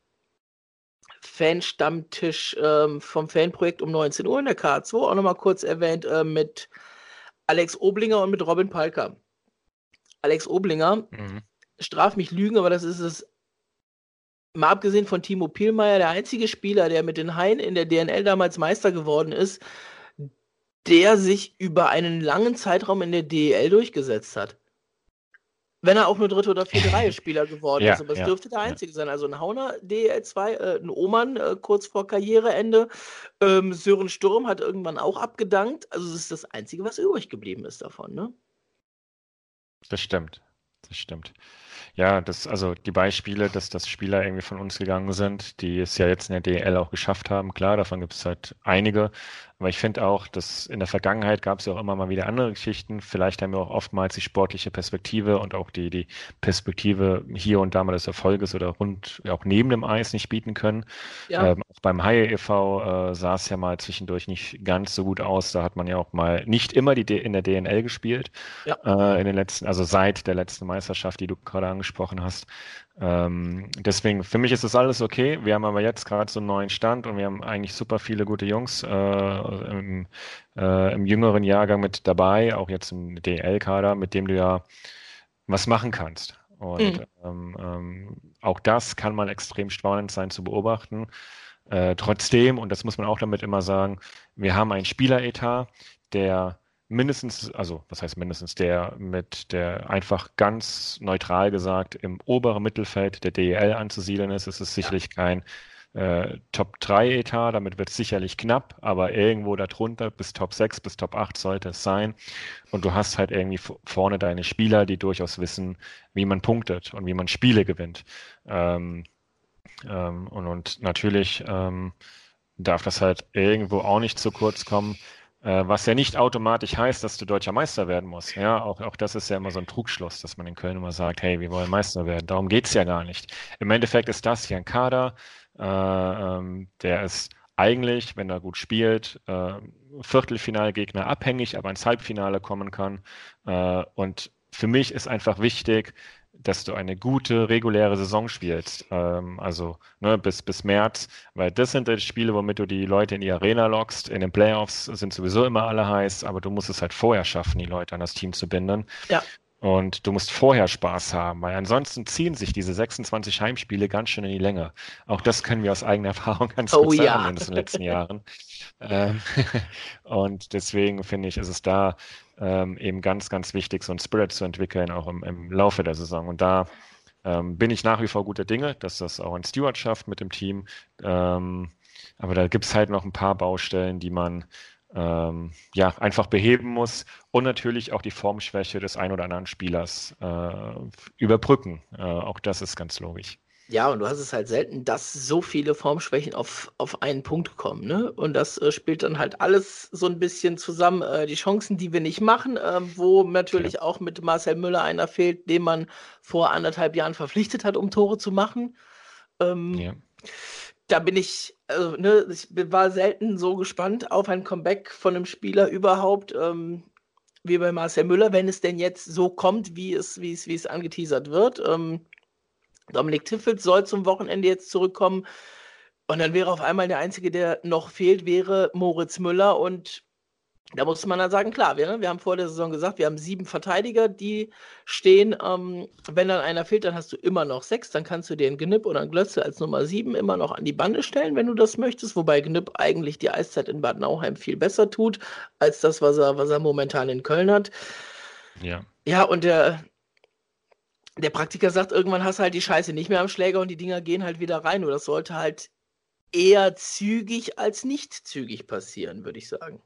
A: Fan-Stammtisch ähm, vom Fanprojekt um 19 Uhr in der K2, auch nochmal kurz erwähnt, äh, mit Alex Oblinger und mit Robin Palker. Alex Oblinger, mhm. straf mich Lügen, aber das ist es mal abgesehen von Timo Pielmeier, der einzige Spieler, der mit den Haien in der DNL damals Meister geworden ist, der sich über einen langen Zeitraum in der DEL durchgesetzt hat. Wenn er auch nur dritte oder vierte Reihe Spieler geworden ja, ist. Aber es ja, dürfte der einzige ja. sein. Also ein Hauner DEL 2, äh, ein Oman äh, kurz vor Karriereende. Ähm, Sören Sturm hat irgendwann auch abgedankt. Also es ist das Einzige, was übrig geblieben ist davon, ne?
B: Das stimmt. Das stimmt. Ja, das, also die Beispiele, dass das Spieler irgendwie von uns gegangen sind, die es ja jetzt in der DL auch geschafft haben, klar, davon gibt es halt einige. Aber ich finde auch, dass in der Vergangenheit gab es ja auch immer mal wieder andere Geschichten. Vielleicht haben wir auch oftmals die sportliche Perspektive und auch die, die Perspektive hier und da mal des Erfolges oder rund, auch neben dem Eis nicht bieten können. Ja. Ähm, auch beim Haie e.V. Äh, sah es ja mal zwischendurch nicht ganz so gut aus. Da hat man ja auch mal nicht immer die D in der DNL gespielt. Ja. Äh, in den letzten, also seit der letzten Meisterschaft, die du gerade angesprochen hast. Ähm, deswegen, für mich ist das alles okay. Wir haben aber jetzt gerade so einen neuen Stand und wir haben eigentlich super viele gute Jungs äh, im, äh, im, jüngeren Jahrgang mit dabei, auch jetzt im DL-Kader, mit dem du ja was machen kannst. Und mhm. ähm, ähm, auch das kann mal extrem spannend sein zu beobachten. Äh, trotzdem, und das muss man auch damit immer sagen, wir haben einen Spieleretat, der mindestens, also was heißt mindestens, der mit der einfach ganz neutral gesagt im oberen Mittelfeld der DEL anzusiedeln ist. Es ist sicherlich ja. kein äh, Top 3 Etat, damit wird es sicherlich knapp, aber irgendwo darunter bis Top 6, bis Top 8 sollte es sein. Und du hast halt irgendwie vorne deine Spieler, die durchaus wissen, wie man punktet und wie man Spiele gewinnt. Ähm, ähm, und, und natürlich ähm, darf das halt irgendwo auch nicht zu kurz kommen, was ja nicht automatisch heißt, dass du deutscher Meister werden musst. Ja, auch, auch das ist ja immer so ein Trugschluss, dass man in Köln immer sagt, hey, wir wollen Meister werden. Darum geht es ja gar nicht. Im Endeffekt ist das hier ein Kader, äh, ähm, der ist eigentlich, wenn er gut spielt, äh, Viertelfinalgegner abhängig, aber ins Halbfinale kommen kann. Äh, und für mich ist einfach wichtig, dass du eine gute reguläre Saison spielst, ähm, also ne, bis, bis März, weil das sind die Spiele, womit du die Leute in die Arena lockst. In den Playoffs sind sowieso immer alle heiß, aber du musst es halt vorher schaffen, die Leute an das Team zu binden. Ja. Und du musst vorher Spaß haben, weil ansonsten ziehen sich diese 26 Heimspiele ganz schön in die Länge. Auch das können wir aus eigener Erfahrung ganz oh, gut sagen ja. in den letzten Jahren. ähm, und deswegen finde ich, ist es da ähm, eben ganz, ganz wichtig, so ein Spirit zu entwickeln, auch im, im Laufe der Saison. Und da ähm, bin ich nach wie vor guter Dinge, dass das auch ein Steward schafft mit dem Team. Ähm, aber da gibt es halt noch ein paar Baustellen, die man ähm, ja, einfach beheben muss und natürlich auch die Formschwäche des ein oder anderen Spielers äh, überbrücken. Äh, auch das ist ganz logisch.
A: Ja, und du hast es halt selten, dass so viele Formschwächen auf, auf einen Punkt kommen. Ne? Und das äh, spielt dann halt alles so ein bisschen zusammen. Äh, die Chancen, die wir nicht machen, äh, wo natürlich ja. auch mit Marcel Müller einer fehlt, den man vor anderthalb Jahren verpflichtet hat, um Tore zu machen. Ähm, ja. Da bin ich, also, ne, ich war selten so gespannt auf ein Comeback von einem Spieler überhaupt. Ähm, wie bei Marcel Müller, wenn es denn jetzt so kommt, wie es, wie es, wie es angeteasert wird. Ähm, Dominik Tiffels soll zum Wochenende jetzt zurückkommen. Und dann wäre auf einmal der Einzige, der noch fehlt, wäre Moritz Müller. Und da muss man dann sagen, klar, wir, ne, wir haben vor der Saison gesagt, wir haben sieben Verteidiger, die stehen. Ähm, wenn dann einer fehlt, dann hast du immer noch sechs. Dann kannst du den Gnipp oder einen Glötze als Nummer sieben immer noch an die Bande stellen, wenn du das möchtest. Wobei Gnipp eigentlich die Eiszeit in Bad Nauheim viel besser tut, als das, was er, was er momentan in Köln hat. Ja. Ja, und der, der Praktiker sagt, irgendwann hast du halt die Scheiße nicht mehr am Schläger und die Dinger gehen halt wieder rein. Oder das sollte halt eher zügig als nicht zügig passieren, würde ich sagen.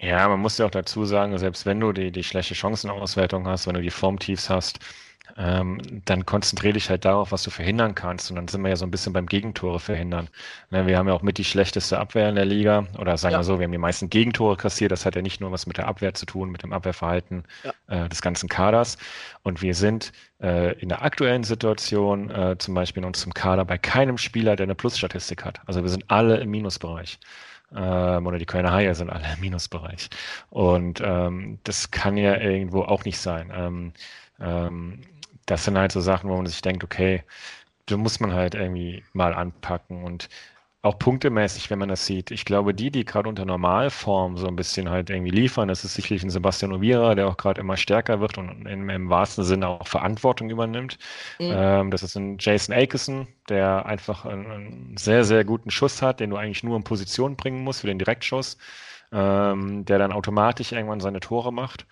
B: Ja, man muss ja auch dazu sagen, selbst wenn du die, die schlechte Chancenauswertung hast, wenn du die Formtiefs hast, ähm, dann konzentriere dich halt darauf, was du verhindern kannst. Und dann sind wir ja so ein bisschen beim Gegentore verhindern. Ne, wir haben ja auch mit die schlechteste Abwehr in der Liga. Oder sagen ja. wir so, wir haben die meisten Gegentore kassiert. Das hat ja nicht nur was mit der Abwehr zu tun, mit dem Abwehrverhalten ja. äh, des ganzen Kaders. Und wir sind äh, in der aktuellen Situation, äh, zum Beispiel in unserem Kader, bei keinem Spieler, der eine Plusstatistik hat. Also wir sind alle im Minusbereich ähm, oder die Kölner Haie sind alle im Minusbereich. Und ähm, das kann ja irgendwo auch nicht sein. Ähm, ähm, das sind halt so Sachen, wo man sich denkt, okay, da muss man halt irgendwie mal anpacken und auch punktemäßig, wenn man das sieht. Ich glaube, die, die gerade unter Normalform so ein bisschen halt irgendwie liefern, das ist sicherlich ein Sebastian Ovira, der auch gerade immer stärker wird und im, im, wahrsten Sinne auch Verantwortung übernimmt. Mhm. Ähm, das ist ein Jason Akeson, der einfach einen, einen, sehr, sehr guten Schuss hat, den du eigentlich nur in Position bringen musst für den Direktschuss. ähm, der dann automatisch irgendwann seine Tore macht.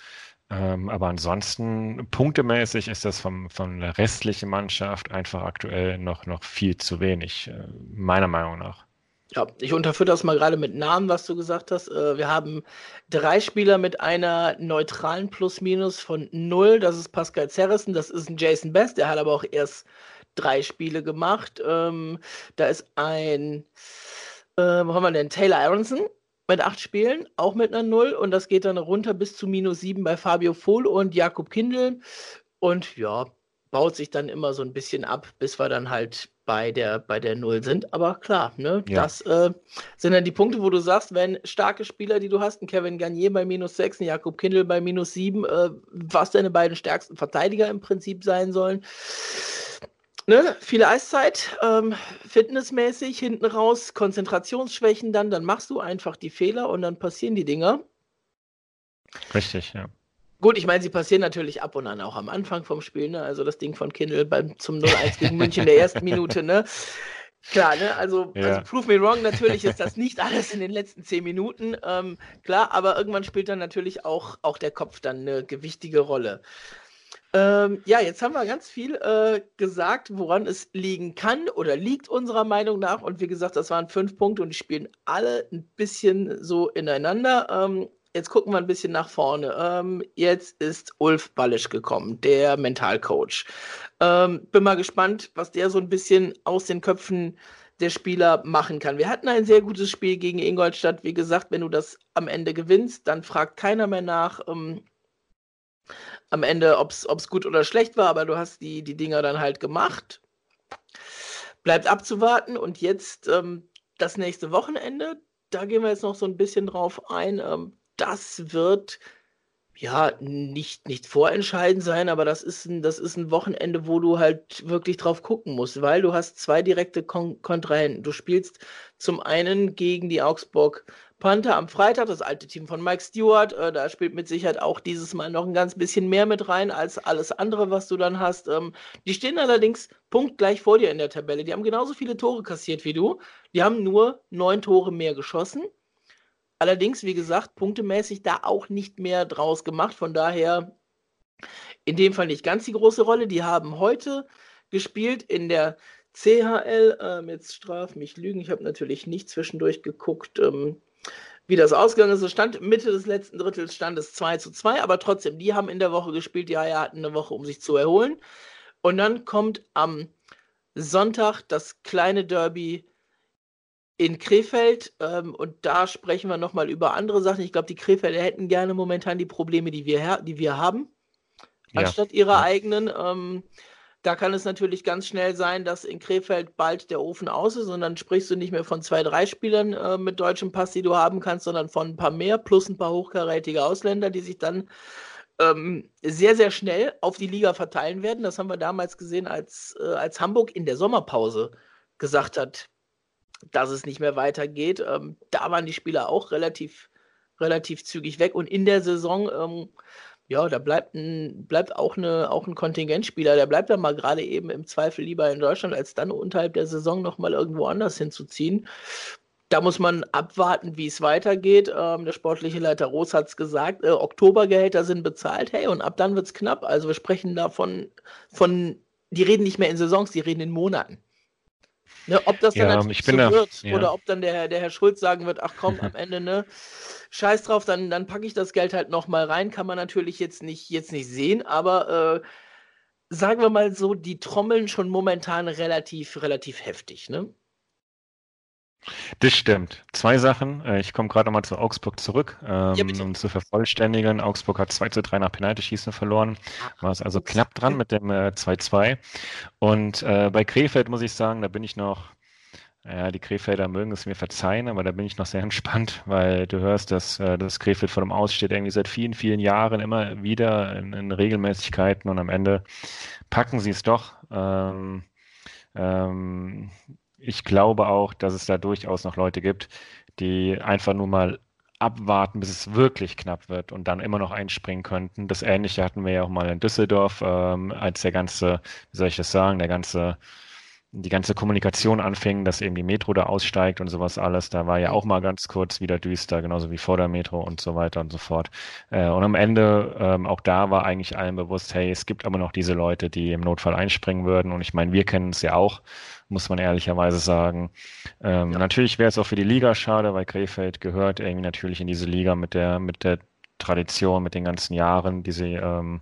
B: Ähm, aber ansonsten, punktemäßig ist das vom, von der restlichen Mannschaft einfach aktuell noch, noch viel zu wenig, äh, meiner Meinung nach.
A: Ja, ich unterfütter das mal gerade mit Namen, was du gesagt hast. Äh, wir haben drei Spieler mit einer neutralen Plus-Minus von null. Das ist Pascal Zerrissen, das ist ein Jason Best, der hat aber auch erst drei Spiele gemacht. Ähm, da ist ein, äh, wo haben wir denn? Taylor Aronson mit acht Spielen, auch mit einer Null. Und das geht dann runter bis zu minus sieben bei Fabio Vohl und Jakob Kindl. Und ja, baut sich dann immer so ein bisschen ab, bis wir dann halt bei der, bei der Null sind. Aber klar, ne, ja. das äh, sind dann die Punkte, wo du sagst, wenn starke Spieler, die du hast, ein Kevin Garnier bei minus 6, ein Jakob Kindl bei minus 7, äh, was deine beiden stärksten Verteidiger im Prinzip sein sollen. Ne, viele Eiszeit, ähm, fitnessmäßig, hinten raus, Konzentrationsschwächen dann, dann machst du einfach die Fehler und dann passieren die Dinger.
B: Richtig, ja.
A: Gut, ich meine, sie passieren natürlich ab und an auch am Anfang vom Spiel, ne? Also das Ding von Kindle beim, zum 0-1 gegen München in der ersten Minute, ne? Klar, ne? Also, ja. also prove me wrong, natürlich ist das nicht alles in den letzten zehn Minuten. Ähm, klar, aber irgendwann spielt dann natürlich auch, auch der Kopf dann eine gewichtige Rolle. Ähm, ja, jetzt haben wir ganz viel äh, gesagt, woran es liegen kann oder liegt unserer Meinung nach. Und wie gesagt, das waren fünf Punkte und die spielen alle ein bisschen so ineinander. Ähm, jetzt gucken wir ein bisschen nach vorne. Ähm, jetzt ist Ulf Ballisch gekommen, der Mentalcoach. Ähm, bin mal gespannt, was der so ein bisschen aus den Köpfen der Spieler machen kann. Wir hatten ein sehr gutes Spiel gegen Ingolstadt. Wie gesagt, wenn du das am Ende gewinnst, dann fragt keiner mehr nach. Ähm, am Ende, ob es gut oder schlecht war, aber du hast die, die Dinger dann halt gemacht. Bleibt abzuwarten und jetzt ähm, das nächste Wochenende, da gehen wir jetzt noch so ein bisschen drauf ein. Ähm, das wird ja nicht, nicht vorentscheidend sein, aber das ist, ein, das ist ein Wochenende, wo du halt wirklich drauf gucken musst, weil du hast zwei direkte Kon Kontrahenten. Du spielst zum einen gegen die Augsburg Panther am Freitag, das alte Team von Mike Stewart. Äh, da spielt mit Sicherheit auch dieses Mal noch ein ganz bisschen mehr mit rein als alles andere, was du dann hast. Ähm, die stehen allerdings punktgleich vor dir in der Tabelle. Die haben genauso viele Tore kassiert wie du. Die haben nur neun Tore mehr geschossen. Allerdings, wie gesagt, punktemäßig da auch nicht mehr draus gemacht. Von daher in dem Fall nicht ganz die große Rolle. Die haben heute gespielt in der CHL. Ähm, jetzt straf mich Lügen. Ich habe natürlich nicht zwischendurch geguckt, ähm, wie das ausgegangen ist. Es stand Mitte des letzten Drittels stand es 2 zu 2, aber trotzdem, die haben in der Woche gespielt. Die Haie hatten eine Woche, um sich zu erholen. Und dann kommt am Sonntag das kleine Derby in Krefeld ähm, und da sprechen wir nochmal über andere Sachen. Ich glaube, die Krefelder hätten gerne momentan die Probleme, die wir, die wir haben, ja. anstatt ihrer ja. eigenen. Ähm, da kann es natürlich ganz schnell sein, dass in Krefeld bald der Ofen aus ist und dann sprichst du nicht mehr von zwei, drei Spielern äh, mit deutschem Pass, die du haben kannst, sondern von ein paar mehr plus ein paar hochkarätige Ausländer, die sich dann ähm, sehr, sehr schnell auf die Liga verteilen werden. Das haben wir damals gesehen, als, äh, als Hamburg in der Sommerpause gesagt hat, dass es nicht mehr weitergeht. Ähm, da waren die Spieler auch relativ, relativ zügig weg. Und in der Saison, ähm, ja, da bleibt, ein, bleibt auch, eine, auch ein Kontingentspieler, der bleibt dann mal gerade eben im Zweifel lieber in Deutschland, als dann unterhalb der Saison nochmal irgendwo anders hinzuziehen. Da muss man abwarten, wie es weitergeht. Ähm, der sportliche Leiter Roos hat es gesagt, äh, Oktobergehälter sind bezahlt, hey, und ab dann wird es knapp. Also wir sprechen davon, von, die reden nicht mehr in Saisons, die reden in Monaten. Ne, ob das dann ja, ich bin so da, wird ja. oder ob dann der, der Herr Schulz sagen wird, ach komm, am Ende, ne, scheiß drauf, dann, dann packe ich das Geld halt nochmal rein, kann man natürlich jetzt nicht, jetzt nicht sehen, aber äh, sagen wir mal so, die trommeln schon momentan relativ, relativ heftig, ne?
B: Das stimmt. Zwei Sachen. Äh, ich komme gerade nochmal zu Augsburg zurück, ähm, ja, um zu vervollständigen. Augsburg hat 2 zu 3 nach Penaltyschießen verloren. Ah, War es also knapp dran mit dem äh, 2-2. Und äh, bei Krefeld muss ich sagen, da bin ich noch, ja, die Krefelder mögen es mir verzeihen, aber da bin ich noch sehr entspannt, weil du hörst, dass äh, das Krefeld vor dem Aus steht irgendwie seit vielen, vielen Jahren immer wieder in, in Regelmäßigkeiten und am Ende packen sie es doch. Ähm, ähm, ich glaube auch, dass es da durchaus noch Leute gibt, die einfach nur mal abwarten, bis es wirklich knapp wird und dann immer noch einspringen könnten. Das Ähnliche hatten wir ja auch mal in Düsseldorf, ähm, als der ganze, wie soll ich das sagen, der ganze die ganze Kommunikation anfing, dass eben die Metro da aussteigt und sowas alles. Da war ja auch mal ganz kurz wieder düster, genauso wie vor der Metro und so weiter und so fort. Äh, und am Ende, ähm, auch da war eigentlich allen bewusst, hey, es gibt aber noch diese Leute, die im Notfall einspringen würden. Und ich meine, wir kennen es ja auch, muss man ehrlicherweise sagen. Ähm, ja. Natürlich wäre es auch für die Liga schade, weil Krefeld gehört irgendwie natürlich in diese Liga mit der, mit der Tradition, mit den ganzen Jahren, die sie ähm,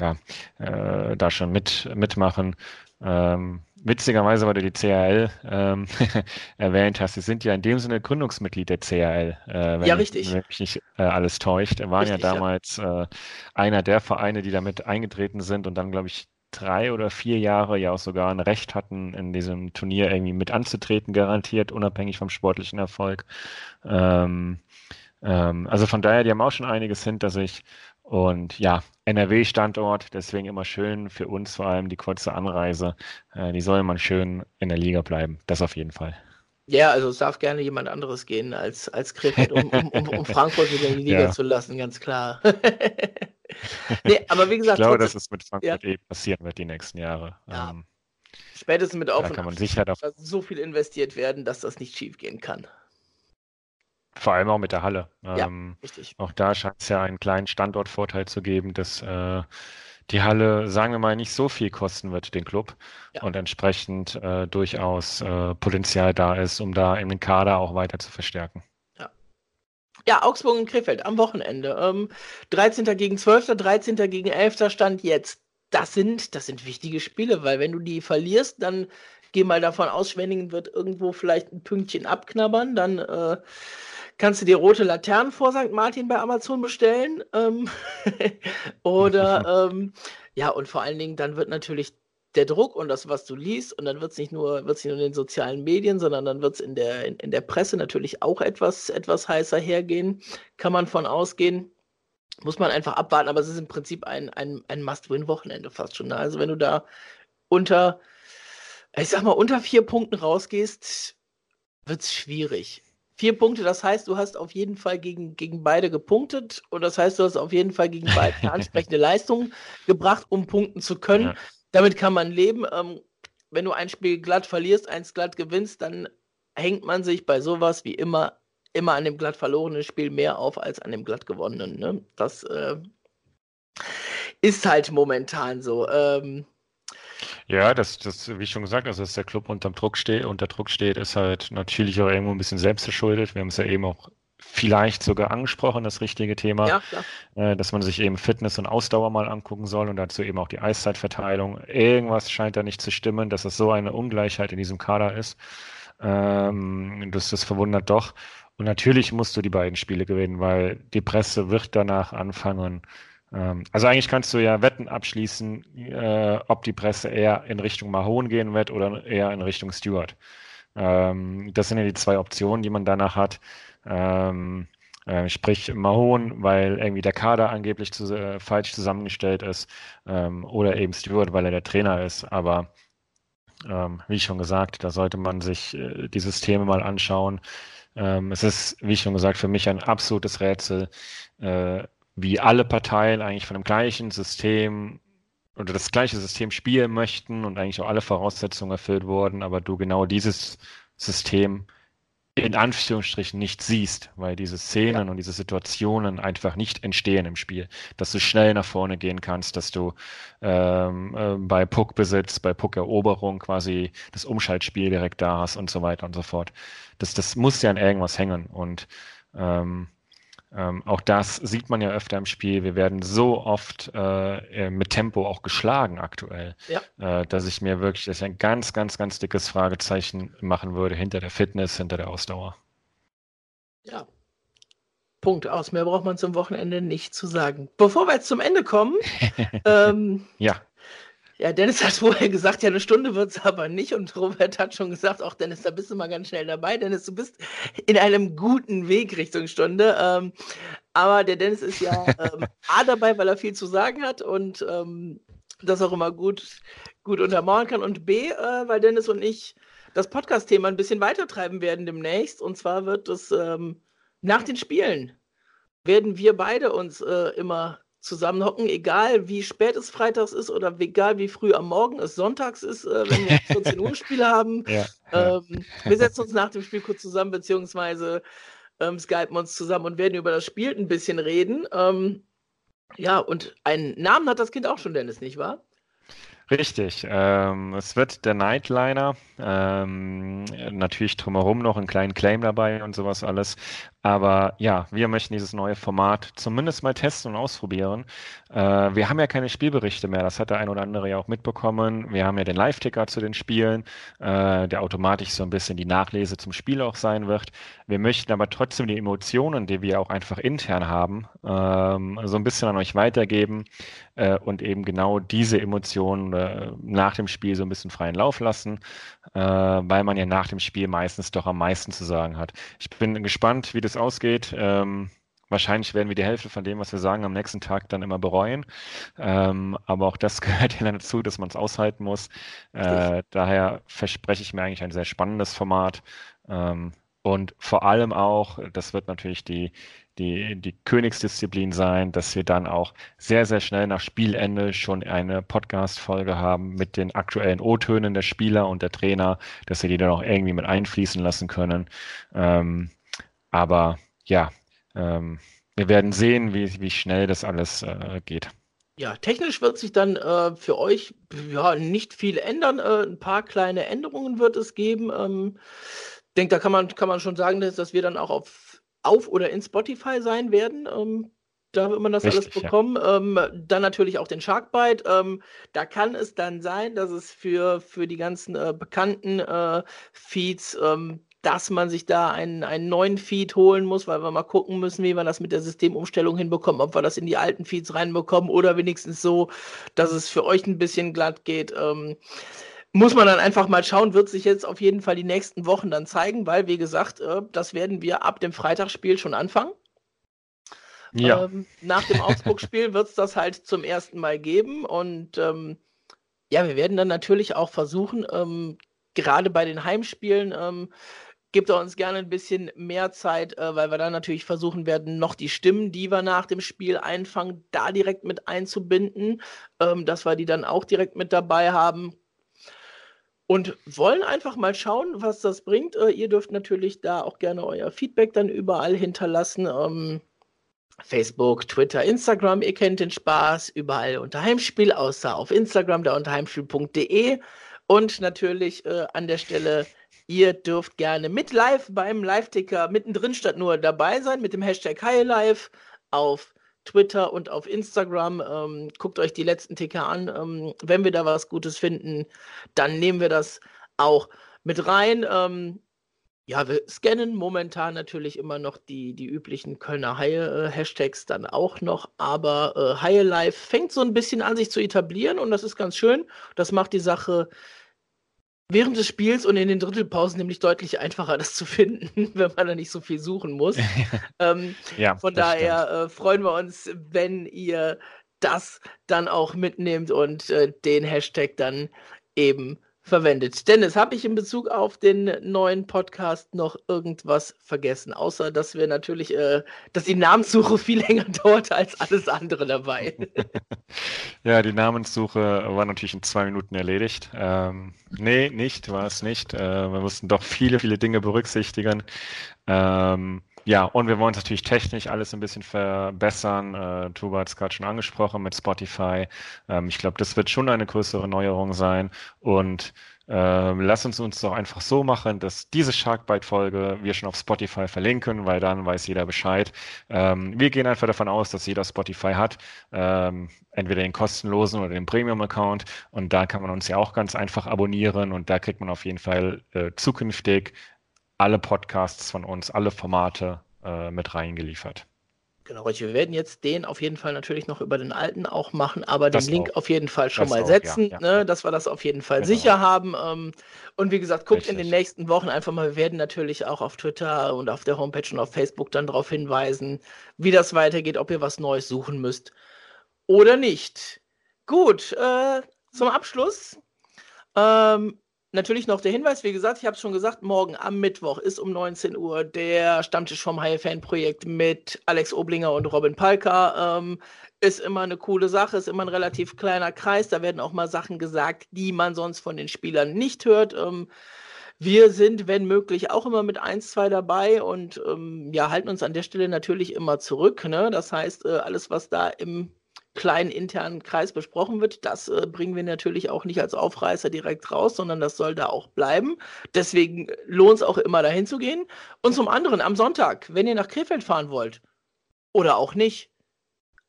B: ja, äh, da schon mit, mitmachen. Ähm, witzigerweise, weil du die CRL ähm, erwähnt hast, sie sind ja in dem Sinne Gründungsmitglied der CRL.
A: Äh, wenn ja, richtig.
B: Wenn mich nicht äh, alles täuscht. Er waren richtig, ja damals ja. Äh, einer der Vereine, die damit eingetreten sind und dann, glaube ich, drei oder vier Jahre ja auch sogar ein Recht hatten, in diesem Turnier irgendwie mit anzutreten, garantiert, unabhängig vom sportlichen Erfolg. Ähm, ähm, also von daher, die haben auch schon einiges hinter sich. Und ja, NRW-Standort, deswegen immer schön für uns vor allem die kurze Anreise. Äh, die soll man schön in der Liga bleiben. Das auf jeden Fall.
A: Ja, also es darf gerne jemand anderes gehen als, als Krefeld, um, um, um, um Frankfurt wieder in die Liga ja. zu lassen, ganz klar.
B: nee, aber wie gesagt. Ich glaube, dass es mit Frankfurt ja. eh passieren wird die nächsten Jahre.
A: Ja. Ähm, Spätestens mit Auf-
B: da kann man sicher
A: davon so viel investiert werden, dass das nicht schief gehen kann.
B: Vor allem auch mit der Halle.
A: Ja, ähm, richtig.
B: Auch da scheint es ja einen kleinen Standortvorteil zu geben, dass äh, die Halle, sagen wir mal, nicht so viel kosten wird, den Club. Ja. Und entsprechend äh, durchaus äh, Potenzial da ist, um da in den Kader auch weiter zu verstärken.
A: Ja, ja Augsburg und Krefeld am Wochenende. Ähm, 13. gegen 12., 13. gegen 11. Stand jetzt. Das sind, das sind wichtige Spiele, weil wenn du die verlierst, dann geh mal davon aus, Schwenningen wird irgendwo vielleicht ein Pünktchen abknabbern, dann äh, kannst du dir rote Laternen vor St. Martin bei Amazon bestellen. Ähm, oder ähm, ja, und vor allen Dingen, dann wird natürlich der Druck und das, was du liest, und dann wird es nicht nur, wird's nicht nur in den sozialen Medien, sondern dann wird es in der, in, in der Presse natürlich auch etwas, etwas heißer hergehen. Kann man von ausgehen. Muss man einfach abwarten, aber es ist im Prinzip ein, ein, ein Must-Win-Wochenende fast schon. Ne? Also wenn du da unter, ich sag mal, unter vier Punkten rausgehst, wird es schwierig. Vier Punkte, das heißt, du hast auf jeden Fall gegen, gegen beide gepunktet und das heißt, du hast auf jeden Fall gegen beide eine ansprechende Leistung gebracht, um punkten zu können. Ja. Damit kann man leben. Ähm, wenn du ein Spiel glatt verlierst, eins glatt gewinnst, dann hängt man sich bei sowas wie immer immer an dem glatt verlorenen Spiel mehr auf als an dem glatt gewonnenen. Ne? Das äh, ist halt momentan so. Ähm,
B: ja, das, das, wie schon gesagt, also dass der Club unter Druck steht, unter Druck steht, ist halt natürlich auch irgendwo ein bisschen selbst verschuldet. Wir haben es ja eben auch vielleicht sogar angesprochen, das richtige Thema, ja, äh, dass man sich eben Fitness und Ausdauer mal angucken soll und dazu eben auch die Eiszeitverteilung. Irgendwas scheint da nicht zu stimmen, dass es so eine Ungleichheit in diesem Kader ist. Ähm, das, das verwundert doch. Und natürlich musst du die beiden Spiele gewinnen, weil die Presse wird danach anfangen, also eigentlich kannst du ja Wetten abschließen, äh, ob die Presse eher in Richtung Mahon gehen wird oder eher in Richtung Stewart. Ähm, das sind ja die zwei Optionen, die man danach hat. Ähm, äh, sprich Mahon, weil irgendwie der Kader angeblich zu, äh, falsch zusammengestellt ist, ähm, oder eben Stewart, weil er der Trainer ist. Aber ähm, wie schon gesagt, da sollte man sich äh, die Systeme mal anschauen. Ähm, es ist, wie schon gesagt, für mich ein absolutes Rätsel, äh, wie alle Parteien eigentlich von dem gleichen System oder das gleiche System spielen möchten und eigentlich auch alle Voraussetzungen erfüllt wurden, aber du genau dieses System in Anführungsstrichen nicht siehst, weil diese Szenen ja. und diese Situationen einfach nicht entstehen im Spiel, dass du schnell nach vorne gehen kannst, dass du ähm, äh, bei Puckbesitz, bei Puckeroberung quasi das Umschaltspiel direkt da hast und so weiter und so fort. Das, das muss ja an irgendwas hängen und ähm, ähm, auch das sieht man ja öfter im Spiel. Wir werden so oft äh, mit Tempo auch geschlagen aktuell, ja. äh, dass ich mir wirklich dass ich ein ganz, ganz, ganz dickes Fragezeichen machen würde hinter der Fitness, hinter der Ausdauer.
A: Ja. Punkt aus. Mehr braucht man zum Wochenende nicht zu sagen. Bevor wir jetzt zum Ende kommen, ähm,
B: ja.
A: Ja, Dennis hat vorher gesagt, ja, eine Stunde wird es aber nicht. Und Robert hat schon gesagt, auch Dennis, da bist du mal ganz schnell dabei. Dennis, du bist in einem guten Weg Richtung Stunde. Ähm, aber der Dennis ist ja ähm, A dabei, weil er viel zu sagen hat und ähm, das auch immer gut, gut untermauern kann. Und B, äh, weil Dennis und ich das Podcast-Thema ein bisschen weitertreiben werden demnächst. Und zwar wird es ähm, nach den Spielen werden wir beide uns äh, immer zusammenhocken, egal wie spät es freitags ist oder egal wie früh am Morgen es sonntags ist, äh, wenn wir 14 Uhr Spiel haben. Ja, ähm, Wir setzen uns nach dem Spiel kurz zusammen, beziehungsweise ähm, skypen uns zusammen und werden über das Spiel ein bisschen reden. Ähm, ja, und einen Namen hat das Kind auch schon, Dennis, nicht wahr?
B: Richtig. Ähm, es wird der Nightliner. Ähm, natürlich drumherum noch einen kleinen Claim dabei und sowas alles. Aber ja, wir möchten dieses neue Format zumindest mal testen und ausprobieren. Äh, wir haben ja keine Spielberichte mehr. Das hat der ein oder andere ja auch mitbekommen. Wir haben ja den Live-Ticker zu den Spielen, äh, der automatisch so ein bisschen die Nachlese zum Spiel auch sein wird. Wir möchten aber trotzdem die Emotionen, die wir auch einfach intern haben, ähm, so ein bisschen an euch weitergeben äh, und eben genau diese Emotionen äh, nach dem Spiel so ein bisschen freien Lauf lassen, äh, weil man ja nach dem Spiel meistens doch am meisten zu sagen hat. Ich bin gespannt, wie das es ausgeht. Ähm, wahrscheinlich werden wir die Hälfte von dem, was wir sagen, am nächsten Tag dann immer bereuen. Ähm, aber auch das gehört ja dazu, dass man es aushalten muss. Äh, daher verspreche ich mir eigentlich ein sehr spannendes Format. Ähm, und vor allem auch, das wird natürlich die, die, die Königsdisziplin sein, dass wir dann auch sehr, sehr schnell nach Spielende schon eine Podcast-Folge haben mit den aktuellen O-Tönen der Spieler und der Trainer, dass wir die dann auch irgendwie mit einfließen lassen können. Ähm, aber ja, ähm, wir werden sehen, wie, wie schnell das alles äh, geht.
A: Ja, technisch wird sich dann äh, für euch ja, nicht viel ändern. Äh, ein paar kleine Änderungen wird es geben. Ähm, ich denke, da kann man, kann man schon sagen, dass, dass wir dann auch auf, auf oder in Spotify sein werden. Ähm, da wird man das Richtig, alles bekommen. Ja. Ähm, dann natürlich auch den Sharkbite. Ähm, da kann es dann sein, dass es für, für die ganzen äh, bekannten äh, Feeds ähm, dass man sich da einen, einen neuen Feed holen muss, weil wir mal gucken müssen, wie wir das mit der Systemumstellung hinbekommen, ob wir das in die alten Feeds reinbekommen oder wenigstens so, dass es für euch ein bisschen glatt geht. Ähm, muss man dann einfach mal schauen, wird sich jetzt auf jeden Fall die nächsten Wochen dann zeigen, weil, wie gesagt, äh, das werden wir ab dem Freitagsspiel schon anfangen. Ja. Ähm, nach dem Augsburg-Spiel wird es das halt zum ersten Mal geben und ähm, ja, wir werden dann natürlich auch versuchen, ähm, gerade bei den Heimspielen, ähm, Gebt uns gerne ein bisschen mehr Zeit, äh, weil wir dann natürlich versuchen werden, noch die Stimmen, die wir nach dem Spiel einfangen, da direkt mit einzubinden, ähm, dass wir die dann auch direkt mit dabei haben. Und wollen einfach mal schauen, was das bringt. Äh, ihr dürft natürlich da auch gerne euer Feedback dann überall hinterlassen. Ähm, Facebook, Twitter, Instagram, ihr kennt den Spaß, überall unter Heimspiel, außer auf Instagram, da unter heimspiel.de. Und natürlich äh, an der Stelle Ihr dürft gerne mit live beim Live-Ticker mittendrin statt nur dabei sein mit dem Hashtag HighLive auf Twitter und auf Instagram. Ähm, guckt euch die letzten Ticker an. Ähm, wenn wir da was Gutes finden, dann nehmen wir das auch mit rein. Ähm, ja, wir scannen momentan natürlich immer noch die, die üblichen Kölner Haie-Hashtags dann auch noch, aber äh, Haie Live fängt so ein bisschen an, sich zu etablieren und das ist ganz schön. Das macht die Sache während des Spiels und in den Drittelpausen nämlich deutlich einfacher, das zu finden, wenn man da nicht so viel suchen muss. ähm, ja, von daher äh, freuen wir uns, wenn ihr das dann auch mitnehmt und äh, den Hashtag dann eben verwendet. Dennis, habe ich in Bezug auf den neuen Podcast noch irgendwas vergessen? Außer, dass wir natürlich, äh, dass die Namenssuche viel länger dauerte als alles andere dabei.
B: ja, die Namenssuche war natürlich in zwei Minuten erledigt. Ähm, nee, nicht, war es nicht. Äh, wir mussten doch viele, viele Dinge berücksichtigen. Ähm, ja, und wir wollen es natürlich technisch alles ein bisschen verbessern. Äh, Tuba hat es gerade schon angesprochen mit Spotify. Ähm, ich glaube, das wird schon eine größere Neuerung sein. Und äh, lass uns uns doch einfach so machen, dass diese Sharkbite-Folge wir schon auf Spotify verlinken, weil dann weiß jeder Bescheid. Ähm, wir gehen einfach davon aus, dass jeder Spotify hat, ähm, entweder den kostenlosen oder den Premium-Account. Und da kann man uns ja auch ganz einfach abonnieren und da kriegt man auf jeden Fall äh, zukünftig alle Podcasts von uns, alle Formate äh, mit reingeliefert.
A: Genau, richtig. Wir werden jetzt den auf jeden Fall natürlich noch über den alten auch machen, aber das den Link auch. auf jeden Fall schon das mal auch, setzen, ja, ja. Ne, dass wir das auf jeden Fall genau. sicher haben. Ähm, und wie gesagt, guckt richtig. in den nächsten Wochen einfach mal. Wir werden natürlich auch auf Twitter und auf der Homepage und auf Facebook dann darauf hinweisen, wie das weitergeht, ob ihr was Neues suchen müsst oder nicht. Gut, äh, zum Abschluss ähm, natürlich noch der Hinweis, wie gesagt, ich habe es schon gesagt, morgen am Mittwoch ist um 19 Uhr der Stammtisch vom High Fan Projekt mit Alex Oblinger und Robin Palka. Ähm, ist immer eine coole Sache, ist immer ein relativ kleiner Kreis. Da werden auch mal Sachen gesagt, die man sonst von den Spielern nicht hört. Ähm, wir sind, wenn möglich, auch immer mit 1, 2 dabei und ähm, ja, halten uns an der Stelle natürlich immer zurück. Ne? Das heißt, äh, alles, was da im kleinen internen Kreis besprochen wird, das äh, bringen wir natürlich auch nicht als Aufreißer direkt raus, sondern das soll da auch bleiben. Deswegen lohnt es auch immer dahin zu gehen. Und zum anderen, am Sonntag, wenn ihr nach Krefeld fahren wollt, oder auch nicht,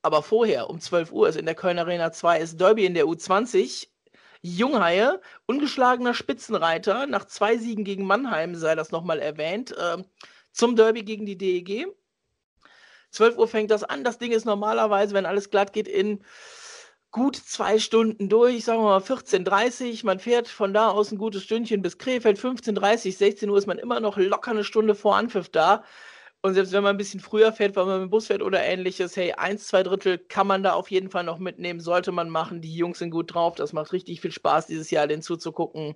A: aber vorher, um 12 Uhr ist in der Köln Arena 2 ist Derby in der U20. Junghaie, ungeschlagener Spitzenreiter, nach zwei Siegen gegen Mannheim sei das nochmal erwähnt, äh, zum Derby gegen die DEG. 12 Uhr fängt das an. Das Ding ist normalerweise, wenn alles glatt geht, in gut zwei Stunden durch, sagen wir mal 14.30 Man fährt von da aus ein gutes Stündchen bis Krefeld. 15.30 16 Uhr ist man immer noch locker eine Stunde vor Anpfiff da. Und selbst wenn man ein bisschen früher fährt, weil man mit dem Bus fährt oder ähnliches, hey, eins, zwei Drittel kann man da auf jeden Fall noch mitnehmen, sollte man machen. Die Jungs sind gut drauf. Das macht richtig viel Spaß, dieses Jahr den zuzugucken.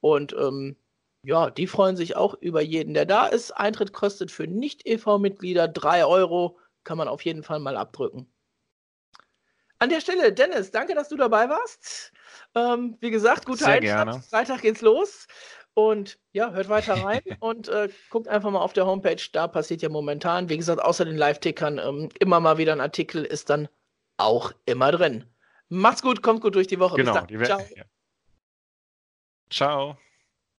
A: Und ähm, ja, die freuen sich auch über jeden, der da ist. Eintritt kostet für Nicht-EV-Mitglieder 3 Euro. Kann man auf jeden Fall mal abdrücken. An der Stelle, Dennis, danke, dass du dabei warst. Ähm, wie gesagt, gute Sehr Gerne. Freitag geht's los. Und ja, hört weiter rein und äh, guckt einfach mal auf der Homepage. Da passiert ja momentan, wie gesagt, außer den Live-Tickern ähm, immer mal wieder ein Artikel, ist dann auch immer drin. Macht's gut, kommt gut durch die Woche.
B: Genau, Bis dann. Ciao. Ja. Ciao.